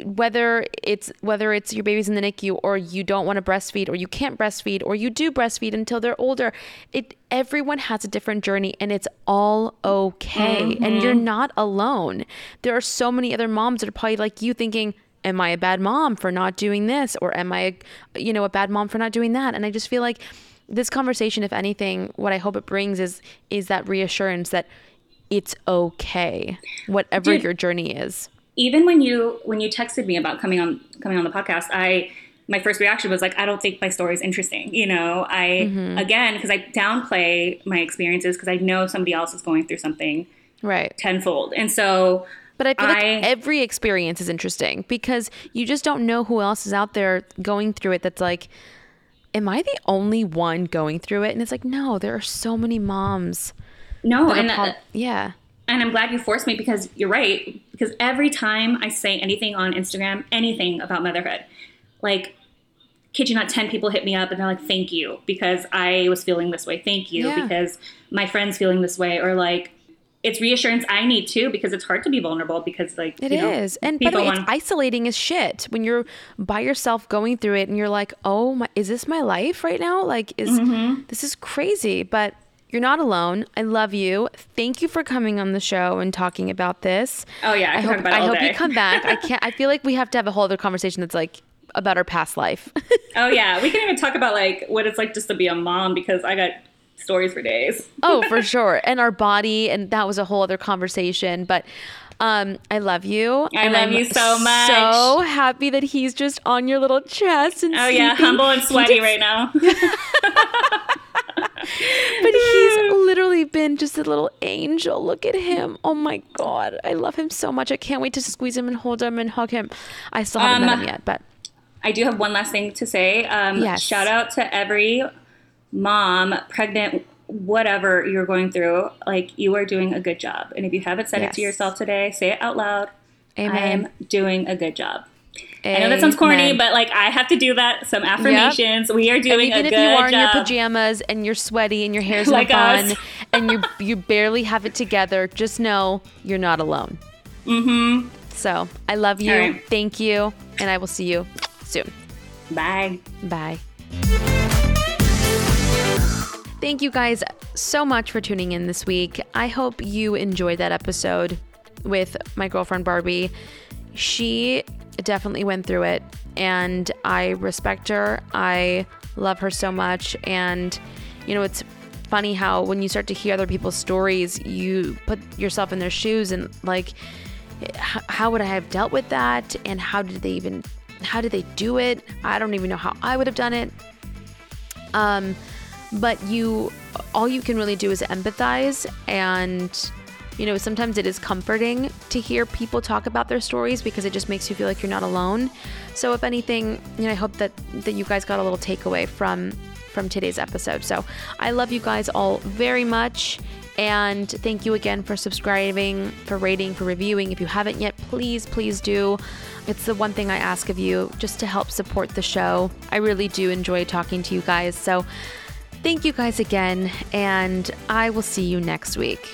whether it's whether it's your baby's in the NICU or you don't want to breastfeed or you can't breastfeed or you do breastfeed until they're older, it everyone has a different journey and it's all okay. And mm-hmm. you're not alone. There are so many other moms that are probably like you thinking, am I a bad mom for not doing this or am I a, you know, a bad mom for not doing that? And I just feel like this conversation if anything what I hope it brings is is that reassurance that it's okay whatever
Dude.
your journey is.
Even when you when you texted me about coming on coming on the podcast, I my first reaction was like, I don't think my story is interesting. You know, I
Mhm.
again because I downplay my experiences because I know somebody else is going through something
Right.
tenfold, and so.
But I feel like every experience is interesting because you just don't know who else is out there going through it that's like am I the only one going through it? And it's like no, there are so many moms.
No, and
prob-
uh,
yeah.
And I'm glad you forced me because you're right. Because every time I say anything on Instagram, anything about motherhood, like, kid you not, 10 people hit me up and they're like, thank you because I was feeling this way. Thank you
Yeah.
because my friend's feeling this way. Or like, it's reassurance I need too because it's hard to be vulnerable because, like,
It
you
is,
know,
And by the
people
way, it's isolating as shit when you're by yourself going through it and you're like, oh my, is this my life right now? Like, is
Mm-hmm.
this is crazy? But you're not alone. I love you. Thank you for coming on the show and talking about this.
Oh, yeah, I can
hope
talk about it
I hope
day.
you come back. I can't. I feel like we have to have a whole other conversation that's like about our past life.
oh yeah, we can even talk about like what it's like just to be a mom because I got stories for days.
oh, for sure. And our body, and that was a whole other conversation. But um, I love you.
I
and
love
I'm
you so much.
So happy that he's just on your little chest and
Oh yeah, humble and sweaty
did-
right now.
But he's literally been just a little angel. Look at him. Oh my god, I love him so much. I can't wait to squeeze him and hold him and hug him. I still haven't met
Um,
him yet, but
I do have one last thing to say. Um,
Yes.
Shout out to every mom, pregnant, whatever you're going through. Like, you are doing a good job. And if you haven't said it to yourself today, say it out loud. I am doing a good job. I know that sounds corny, but like I have to do that. Some affirmations. We are
And
doing
even if you are in your pajamas and you're sweaty and your hair's
Like
not
us.
and you you barely have it together, just know you're not alone.
mm-hmm.
So I love you.
Right.
Thank you, and I will see you soon.
Bye.
Bye. Thank you guys so much for tuning in this week. I hope you enjoyed that episode with my girlfriend Barbie. She definitely went through it, and I respect her. I love her so much. And, you know, it's funny how when you start to hear other people's stories, you put yourself in their shoes and, like, how would I have dealt with that? And how did they even, how did they do it? I don't even know how I would have done it. Um, but you, all you can really do is empathize. And, you know, sometimes it is comforting to hear people talk about their stories because it just makes you feel like you're not alone. So, if anything, you know, I hope that that you guys got a little takeaway from from today's episode. So, I love you guys all very much. And thank you again for subscribing, for rating, for reviewing. If you haven't yet, please, please do. It's the one thing I ask of you just to help support the show. I really do enjoy talking to you guys. So thank you guys again, and I will see you next week.